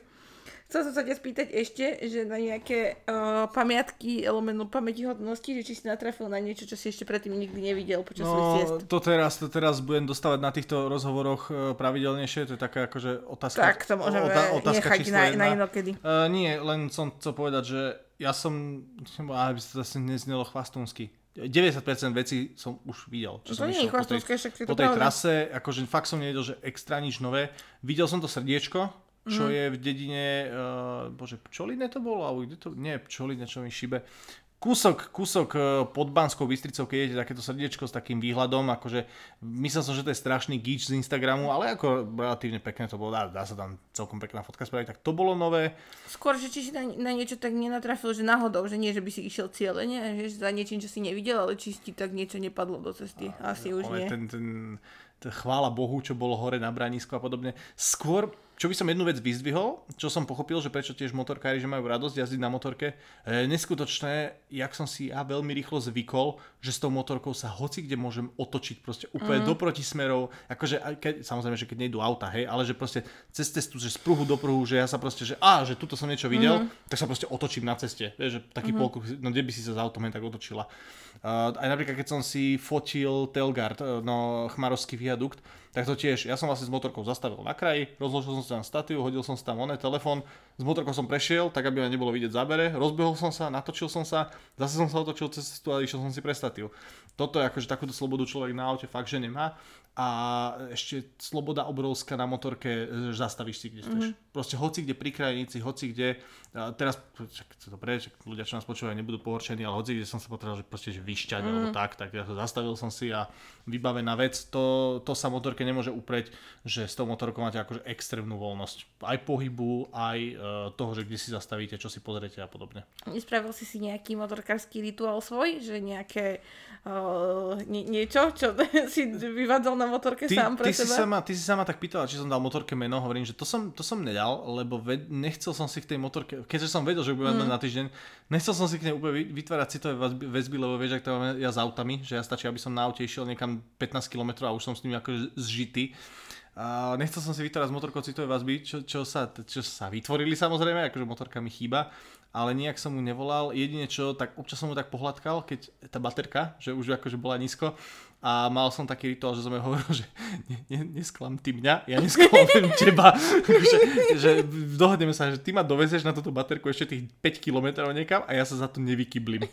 Chcel som sa ťa spýtať ešte, že na nejaké uh, pamiatky, lomeno pamätihodnosti, že či si natrafil na niečo, čo si ešte predtým nikdy nevidel počas no, svojich ciest. To teraz, to teraz budem dostávať na týchto rozhovoroch uh, pravidelnejšie, to je taká akože otázka. Tak, to môžeme otá- otázka nechať na, na inokedy. Uh, nie, len som chcel povedať, že ja som, aby sa zase neznelo chvastúnsky, 90% vecí som už videl. Čo to som nie je po tej, po tej trase, akože fakt som nevedel, že extra nič nové. Videl som to srdiečko, čo mm. je v dedine, uh, bože, Pčoline to bolo? Alebo kde to? Nie, Pčoline, čo mi šibe kúsok, kúsok e, pod Banskou Bystricou, keď idete takéto srdiečko s takým výhľadom, akože myslel som, že to je strašný gíč z Instagramu, ale ako relatívne pekné to bolo, dá, dá sa tam celkom pekná fotka spraviť, tak to bolo nové. Skôr, že či si na, na niečo tak nenatrafil, že náhodou, že nie, že by si išiel cieľene, že za niečím, čo si nevidel, ale či ti tak niečo nepadlo do cesty, a, asi už nie. Ten, ten, ten, chvála Bohu, čo bolo hore na branisku a podobne. Skôr čo by som jednu vec vyzdvihol, čo som pochopil, že prečo tiež motorkári, že majú radosť jazdiť na motorke, e, neskutočné, jak som si ja veľmi rýchlo zvykol, že s tou motorkou sa hoci kde môžem otočiť proste úplne mm. do protismerov, akože keď, samozrejme, že keď nejdu auta, hej, ale že proste cez cestu, že z pruhu do pruhu, že ja sa proste, že a, že tuto som niečo videl, mm. tak sa proste otočím na ceste, vieš, že taký mm. polkruh, no kde by si sa s autom tak otočila. Aj napríklad, keď som si fotil Telgard, e, no chmarovský viadukt, tak to tiež, ja som vlastne s motorkou zastavil na kraji, rozložil som si tam statív, hodil som si tam oné telefón, s motorkou som prešiel, tak aby ma nebolo vidieť zábere, rozbehol som sa, natočil som sa, zase som sa otočil cez cestu a išiel som si pre statív. Toto je akože takúto slobodu človek na aute fakt, že nemá a ešte sloboda obrovská na motorke, že zastavíš si kde chceš. Mm-hmm. Proste hoci kde pri krajnici, hoci kde, teraz, čak, to dobre, čak, ľudia, čo nás počúvajú, nebudú pohorčení, ale hoci kde som sa potreboval, že proste že vyšťať mm-hmm. alebo tak, tak ja to zastavil som si a vybavená vec, to, to sa motorke nemôže upreť, že s tou motorkou máte akože extrémnu voľnosť. Aj pohybu, aj uh, toho, že kde si zastavíte, čo si pozriete a podobne. Nespravil si si nejaký motorkársky rituál svoj, že nejaké uh, nie, niečo, čo si vyvádzal na motorke ty, sám pre ty seba? Si sa ma, ty si sa ma tak pýtala, či som dal motorke meno, hovorím, že to som, to som nedal, lebo ved, nechcel som si k tej motorke, keďže som vedel, že budem mm. na týždeň, nechcel som si k nej úplne vytvárať citové väzby, lebo vieš, ak to máme ja s autami, že ja stačí, aby som na aute išiel niekam 15 km a už som s ním akože zžitý. Uh, nechcel som si vytvárať z motorkou citové vazby, čo, čo, sa, čo sa vytvorili samozrejme, akože motorka mi chýba, ale nejak som mu nevolal. Jedine čo, tak občas som mu tak pohľadkal, keď tá baterka, že už akože bola nízko a mal som taký rituál, že som jej hovoril, že ne, ne, nesklam ty mňa, ja nesklamem teba. že, že dohodneme sa, že ty ma dovezeš na túto baterku ešte tých 5 km niekam a ja sa za to nevykyblím.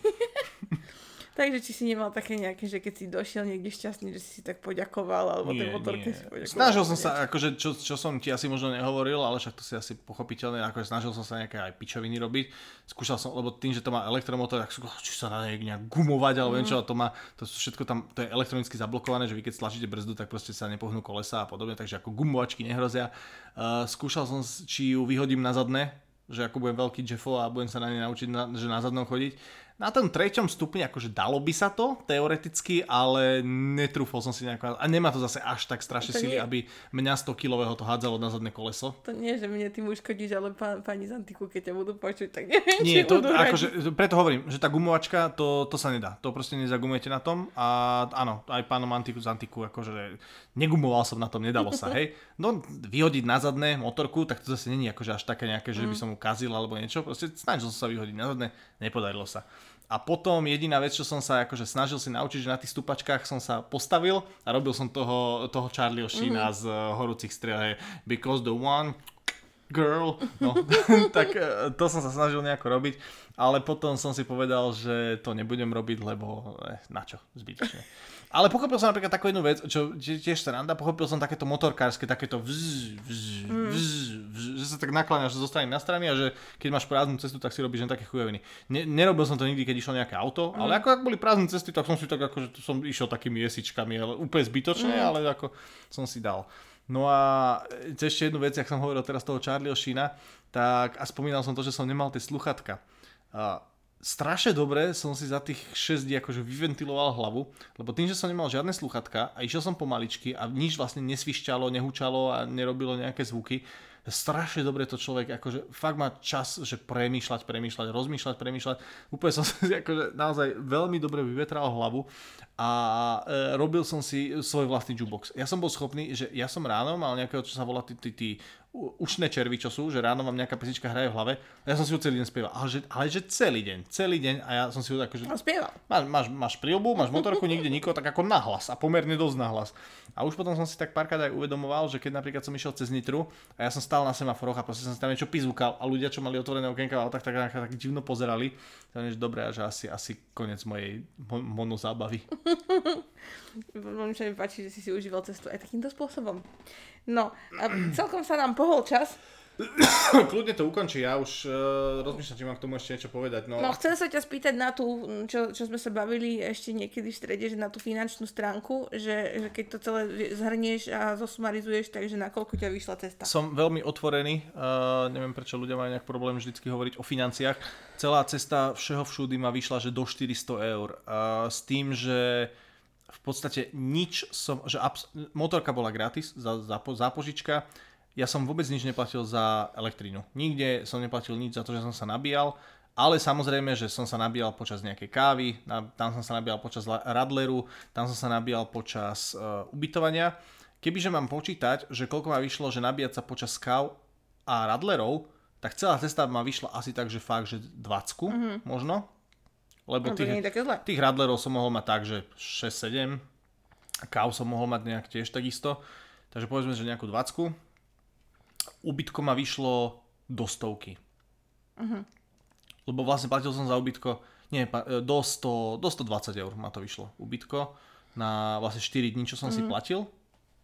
Takže či si nemal také nejaké, že keď si došiel niekde šťastný, že si si tak poďakoval, alebo Nie, tej motorke nie. si poďakoval. Snažil som sa, akože čo, čo som ti asi možno nehovoril, ale však to si asi pochopiteľné, akože snažil som sa nejaké aj pičoviny robiť. Skúšal som, lebo tým, že to má elektromotor, tak som či sa dá nejak gumovať, alebo niečo, a to má, to sú všetko tam, to je elektronicky zablokované, že vy keď stlačíte brzdu, tak proste sa nepohnú kolesa a podobne, takže ako gumovačky nehrozia. Uh, skúšal som, či ju vyhodím na zadné, že ako budem veľký Jeffo a budem sa na ne naučiť, na, že na zadnom chodiť na tom treťom stupni akože dalo by sa to, teoreticky, ale netrúfol som si nejako, a nemá to zase až tak strašne sily, aby mňa 100 kilového to hádzalo na zadné koleso. To nie, že mne tým uškodíš, ale pán, pani z Antiku, keď ťa budú počuť, tak neviem, Nie, či to, budú akože, preto hovorím, že tá gumovačka, to, to sa nedá. To proste nezagumujete na tom a áno, aj pánom Antiku z Antiku, akože negumoval som na tom, nedalo sa, hej. No, vyhodiť na zadné motorku, tak to zase není akože až také nejaké, že by mm. som mu kazil alebo niečo, proste snažil som sa vyhodiť na zadné, nepodarilo sa. A potom jediná vec, čo som sa akože snažil si naučiť, že na tých stupačkách som sa postavil a robil som toho, toho Charlieho Sheena mm-hmm. z uh, horúcich striel, because the one girl, no, tak uh, to som sa snažil nejako robiť, ale potom som si povedal, že to nebudem robiť, lebo eh, na čo, zbytočne. Ale pochopil som napríklad takú jednu vec, čo tiež sa randa, pochopil som takéto motorkárske, takéto vz, vz, mm. vz, vz, že sa tak nakláňaš zo strany na strany a že keď máš prázdnu cestu, tak si robíš len také chujoviny. Ne, nerobil som to nikdy, keď išlo nejaké auto, mm. ale ako ak boli prázdne cesty, tak som si tak ako, že som išiel takými jesičkami, ale úplne zbytočne, mm. ale ako som si dal. No a ešte jednu vec, jak som hovoril teraz toho Charlieho Sheena, tak a spomínal som to, že som nemal tie sluchatka. A strašne dobre som si za tých 6 dní akože vyventiloval hlavu, lebo tým, že som nemal žiadne sluchatka a išiel som pomaličky a nič vlastne nesvišťalo, nehučalo a nerobilo nejaké zvuky, strašne dobre to človek, akože fakt má čas, že premýšľať, premýšľať, rozmýšľať, premýšľať. Úplne som si akože naozaj veľmi dobre vyvetral hlavu a e, robil som si svoj vlastný jukebox. Ja som bol schopný, že ja som ráno mal nejakého, čo sa volá tí, tí, tí ušné červy, čo sú, že ráno vám nejaká pesnička hraje v hlave ja som si ju celý deň spieval. Ale že, ale že celý deň, celý deň a ja som si ju tak, že... Spieval. Máš, máš, máš prílbu, máš motorku, nikde nikoho, tak ako nahlas a pomerne dosť nahlas. A už potom som si tak párkrát aj uvedomoval, že keď napríklad som išiel cez Nitru a ja som stál na semaforoch a proste som si tam niečo pizúkal a ľudia, čo mali otvorené okienka, tak, tak, tak, tak divno pozerali. To je dobré, že asi, asi koniec mojej monozábavy. Veľmi sa mi páči, že si si užíval cestu aj takýmto spôsobom. No, celkom sa nám pohol čas. Kľudne to ukončí, ja už uh, rozmýšľam, či mám k tomu ešte niečo povedať. No, no chcem sa ťa spýtať na tú, čo, čo sme sa bavili ešte niekedy v strede, že na tú finančnú stránku, že, že keď to celé zhrnieš a zosumarizuješ, takže na koľko ťa vyšla cesta? Som veľmi otvorený, uh, neviem prečo ľudia majú nejak problém vždycky hovoriť o financiách. Celá cesta všeho všudy ma vyšla, že do 400 eur. Uh, s tým, že v podstate nič som, že abs- motorka bola gratis, za, za, zápožička, ja som vôbec nič neplatil za elektrínu. Nikde som neplatil nič za to, že som sa nabíjal, ale samozrejme, že som sa nabíjal počas nejakej kávy, tam som sa nabíjal počas radleru, tam som sa nabíjal počas uh, ubytovania. Kebyže mám počítať, že koľko ma vyšlo, že nabíjať sa počas káv a radlerov, tak celá cesta ma vyšla asi tak, že fakt, že 20 mm-hmm. možno. Lebo no, tých, tých radlerov som mohol mať tak, že 6-7. Káv som mohol mať nejak tiež takisto. Takže povedzme, že nejakú 20. Ubytko ma vyšlo do stovky. Uh-huh. Lebo vlastne platil som za ubytko nie, e, do, 100, do 120 eur ma to vyšlo ubytko na vlastne 4 dní, čo som uh-huh. si platil.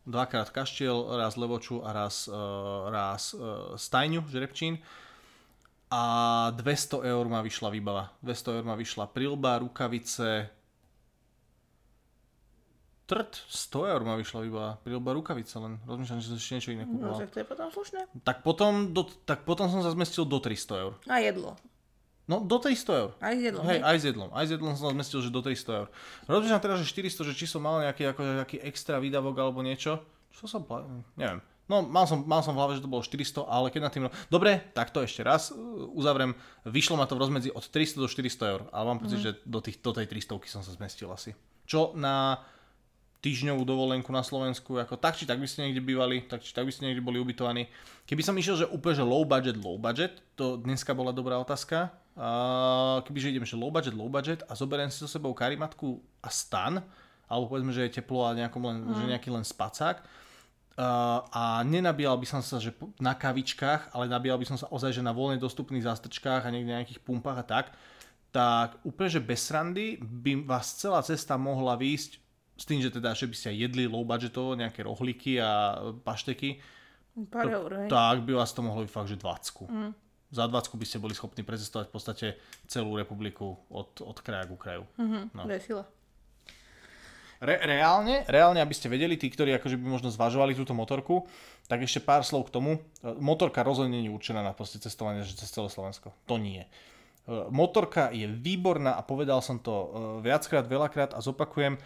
Dvakrát kaštiel, raz levoču a raz, uh, raz uh, stajňu, žrebčín a 200 eur ma vyšla výbava. 200 eur ma vyšla prilba, rukavice, trt, 100 eur ma vyšla výbava. Prilba, rukavice len. Rozmýšľam, že som ešte niečo iné kúpoval. No, tak to je potom slušné. Tak potom, do, tak potom som sa zmestil do 300 eur. A jedlo. No, do 300 eur. Aj s jedlom. Hej, aj s jedlom. Aj s jedlom som zmestil, že do 300 eur. Rozmýšľam teraz, že 400, že či som mal nejaký, akože, nejaký extra výdavok alebo niečo. Čo som platil? Neviem. No, mal som, mal som v hlave, že to bolo 400, ale keď na tým... Dobre, tak to ešte raz uh, uzavriem. Vyšlo ma to v rozmedzi od 300 do 400 eur, ale mám pocit, mm-hmm. že do, tých, do tej 300 som sa zmestil asi. Čo na týždňovú dovolenku na Slovensku, ako tak či tak by ste niekde bývali, tak či tak by ste niekde boli ubytovaní. Keby som išiel, že úplne že low budget, low budget, to dneska bola dobrá otázka. Uh, kebyže idem, že low budget, low budget a zoberiem si so sebou karimatku a stan, alebo povedzme, že je teplo a nejakom len, mm. že nejaký len spacák, Uh, a nenabíjal by som sa že na kavičkách, ale nabíjal by som sa ozaj že na voľne dostupných zástrčkách a niekde nejakých pumpách a tak, tak úplne, že bez srandy by vás celá cesta mohla výjsť s tým, že teda, že by ste jedli low budgetovo, nejaké rohlíky a pašteky, Pár eur, hej. tak by vás to mohlo byť fakt, že 20. Mm. Za 20 by ste boli schopní precestovať v podstate celú republiku od, od kraja ku kraju. Mhm, no. to. Re, reálne, reálne, aby ste vedeli, tí, ktorí akože by možno zvažovali túto motorku, tak ešte pár slov k tomu. Motorka rozhodne nie je určená na proste cestovanie že cez celé Slovensko. To nie. Motorka je výborná a povedal som to viackrát, veľakrát a zopakujem.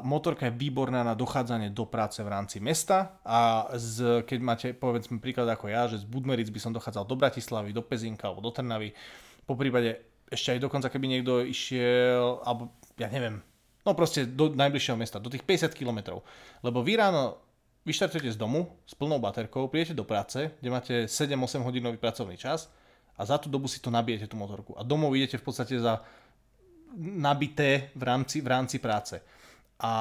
Motorka je výborná na dochádzanie do práce v rámci mesta a z, keď máte, povedzme príklad ako ja, že z Budmeric by som dochádzal do Bratislavy, do Pezinka alebo do Trnavy, po prípade ešte aj dokonca keby niekto išiel, alebo ja neviem, No proste do najbližšieho mesta, do tých 50 km. Lebo vy ráno vyštartujete z domu s plnou baterkou, prídete do práce, kde máte 7-8 hodinový pracovný čas a za tú dobu si to nabijete tú motorku. A domov idete v podstate za nabité v rámci, v rámci práce. A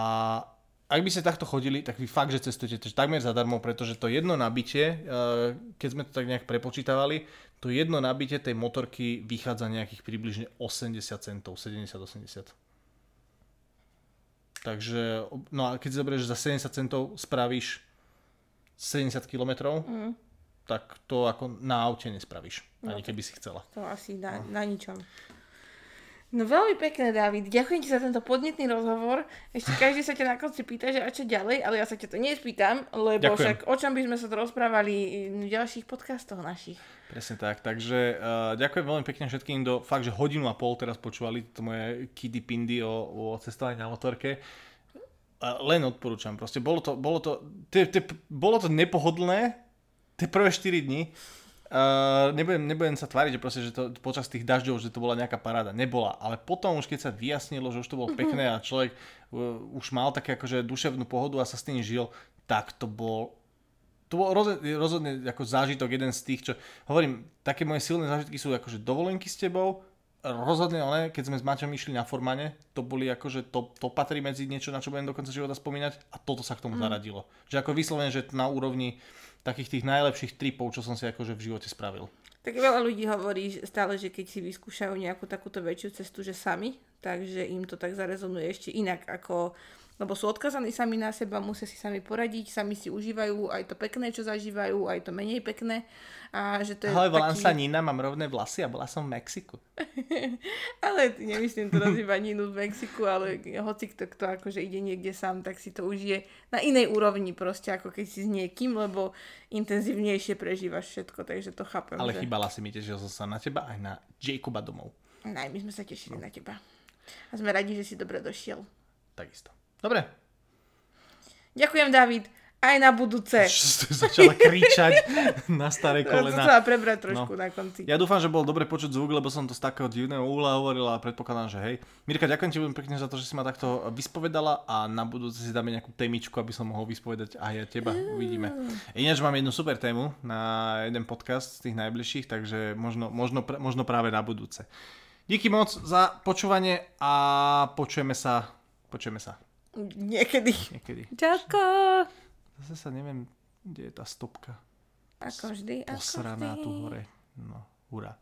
ak by ste takto chodili, tak vy fakt, že cestujete takmer zadarmo, pretože to jedno nabitie, eh, keď sme to tak nejak prepočítavali, to jedno nabitie tej motorky vychádza nejakých približne 80 centov, 70-80. Takže, no a keď zoberieš, za 70 centov spravíš 70 km, mm. tak to ako na aute nespravíš, no, ani keby si chcela. To asi na, no. na ničom. No veľmi pekné, David. Ďakujem ti za tento podnetný rozhovor. Ešte každý sa ťa na konci pýta, že a čo ďalej, ale ja sa ťa to nespýtam, lebo Ďakujem. však o čom by sme sa to rozprávali v ďalších podcastoch našich. Presne tak, takže uh, ďakujem veľmi pekne všetkým, do fakt, že hodinu a pol teraz počúvali to moje kidy pindy o, o cestovaní na motorke. Uh, len odporúčam, proste bolo to, bolo to, te, te, bolo to nepohodlné tie prvé 4 dni, Uh, nebudem, nebudem sa tváriť, že, proste, že to počas tých dažďov, že to bola nejaká paráda. Nebola. Ale potom už keď sa vyjasnilo, že už to bolo mhm. pekné a človek uh, už mal také akože duševnú pohodu a sa s tým žil, tak to bol to bol rozhodne, rozhodne ako zážitok, jeden z tých, čo hovorím, také moje silné zážitky sú akože dovolenky s tebou, rozhodne ale, keď sme s Maťom išli na formane, to boli akože, to, to patrí medzi niečo, na čo budem do konca života spomínať a toto sa k tomu mm. zaradilo. Že ako vyslovene, že na úrovni takých tých najlepších tripov, čo som si akože v živote spravil. Tak veľa ľudí hovorí stále, že keď si vyskúšajú nejakú takúto väčšiu cestu, že sami, takže im to tak zarezonuje ešte inak ako lebo sú odkazaní sami na seba, musia si sami poradiť, sami si užívajú aj to pekné, čo zažívajú, aj to menej pekné. A že to je Ale volám taký... sa Nina, mám rovné vlasy a bola som v Mexiku. ale nemyslím to iba Ninu v Mexiku, ale hoci kto, kto akože ide niekde sám, tak si to užije na inej úrovni proste, ako keď si s niekým, lebo intenzívnejšie prežívaš všetko, takže to chápem. Ale že... chýbala si mi, tešil som sa na teba aj na Jacoba domov. Aj my sme sa tešili no. na teba. A sme radi, že si dobre došiel. Takisto. Dobre. Ďakujem, David. Aj na budúce. Čo začala kričať na staré kolena. Ja prebrať trošku no. na konci. Ja dúfam, že bol dobre počuť zvuk, lebo som to z takého divného úhla hovorila a predpokladám, že hej. Mirka, ďakujem ti veľmi pekne za to, že si ma takto vyspovedala a na budúce si dáme nejakú témičku, aby som mohol vyspovedať aj ja teba. Uvidíme. Ináč mám jednu super tému na jeden podcast z tých najbližších, takže možno, možno, možno práve na budúce. Díky moc za počúvanie a počujeme sa. Počujeme sa. Niekedy. Niekedy. Čauko. Zase sa neviem, kde je tá stopka. Ako vždy. Posraná tu hore. No, hurá.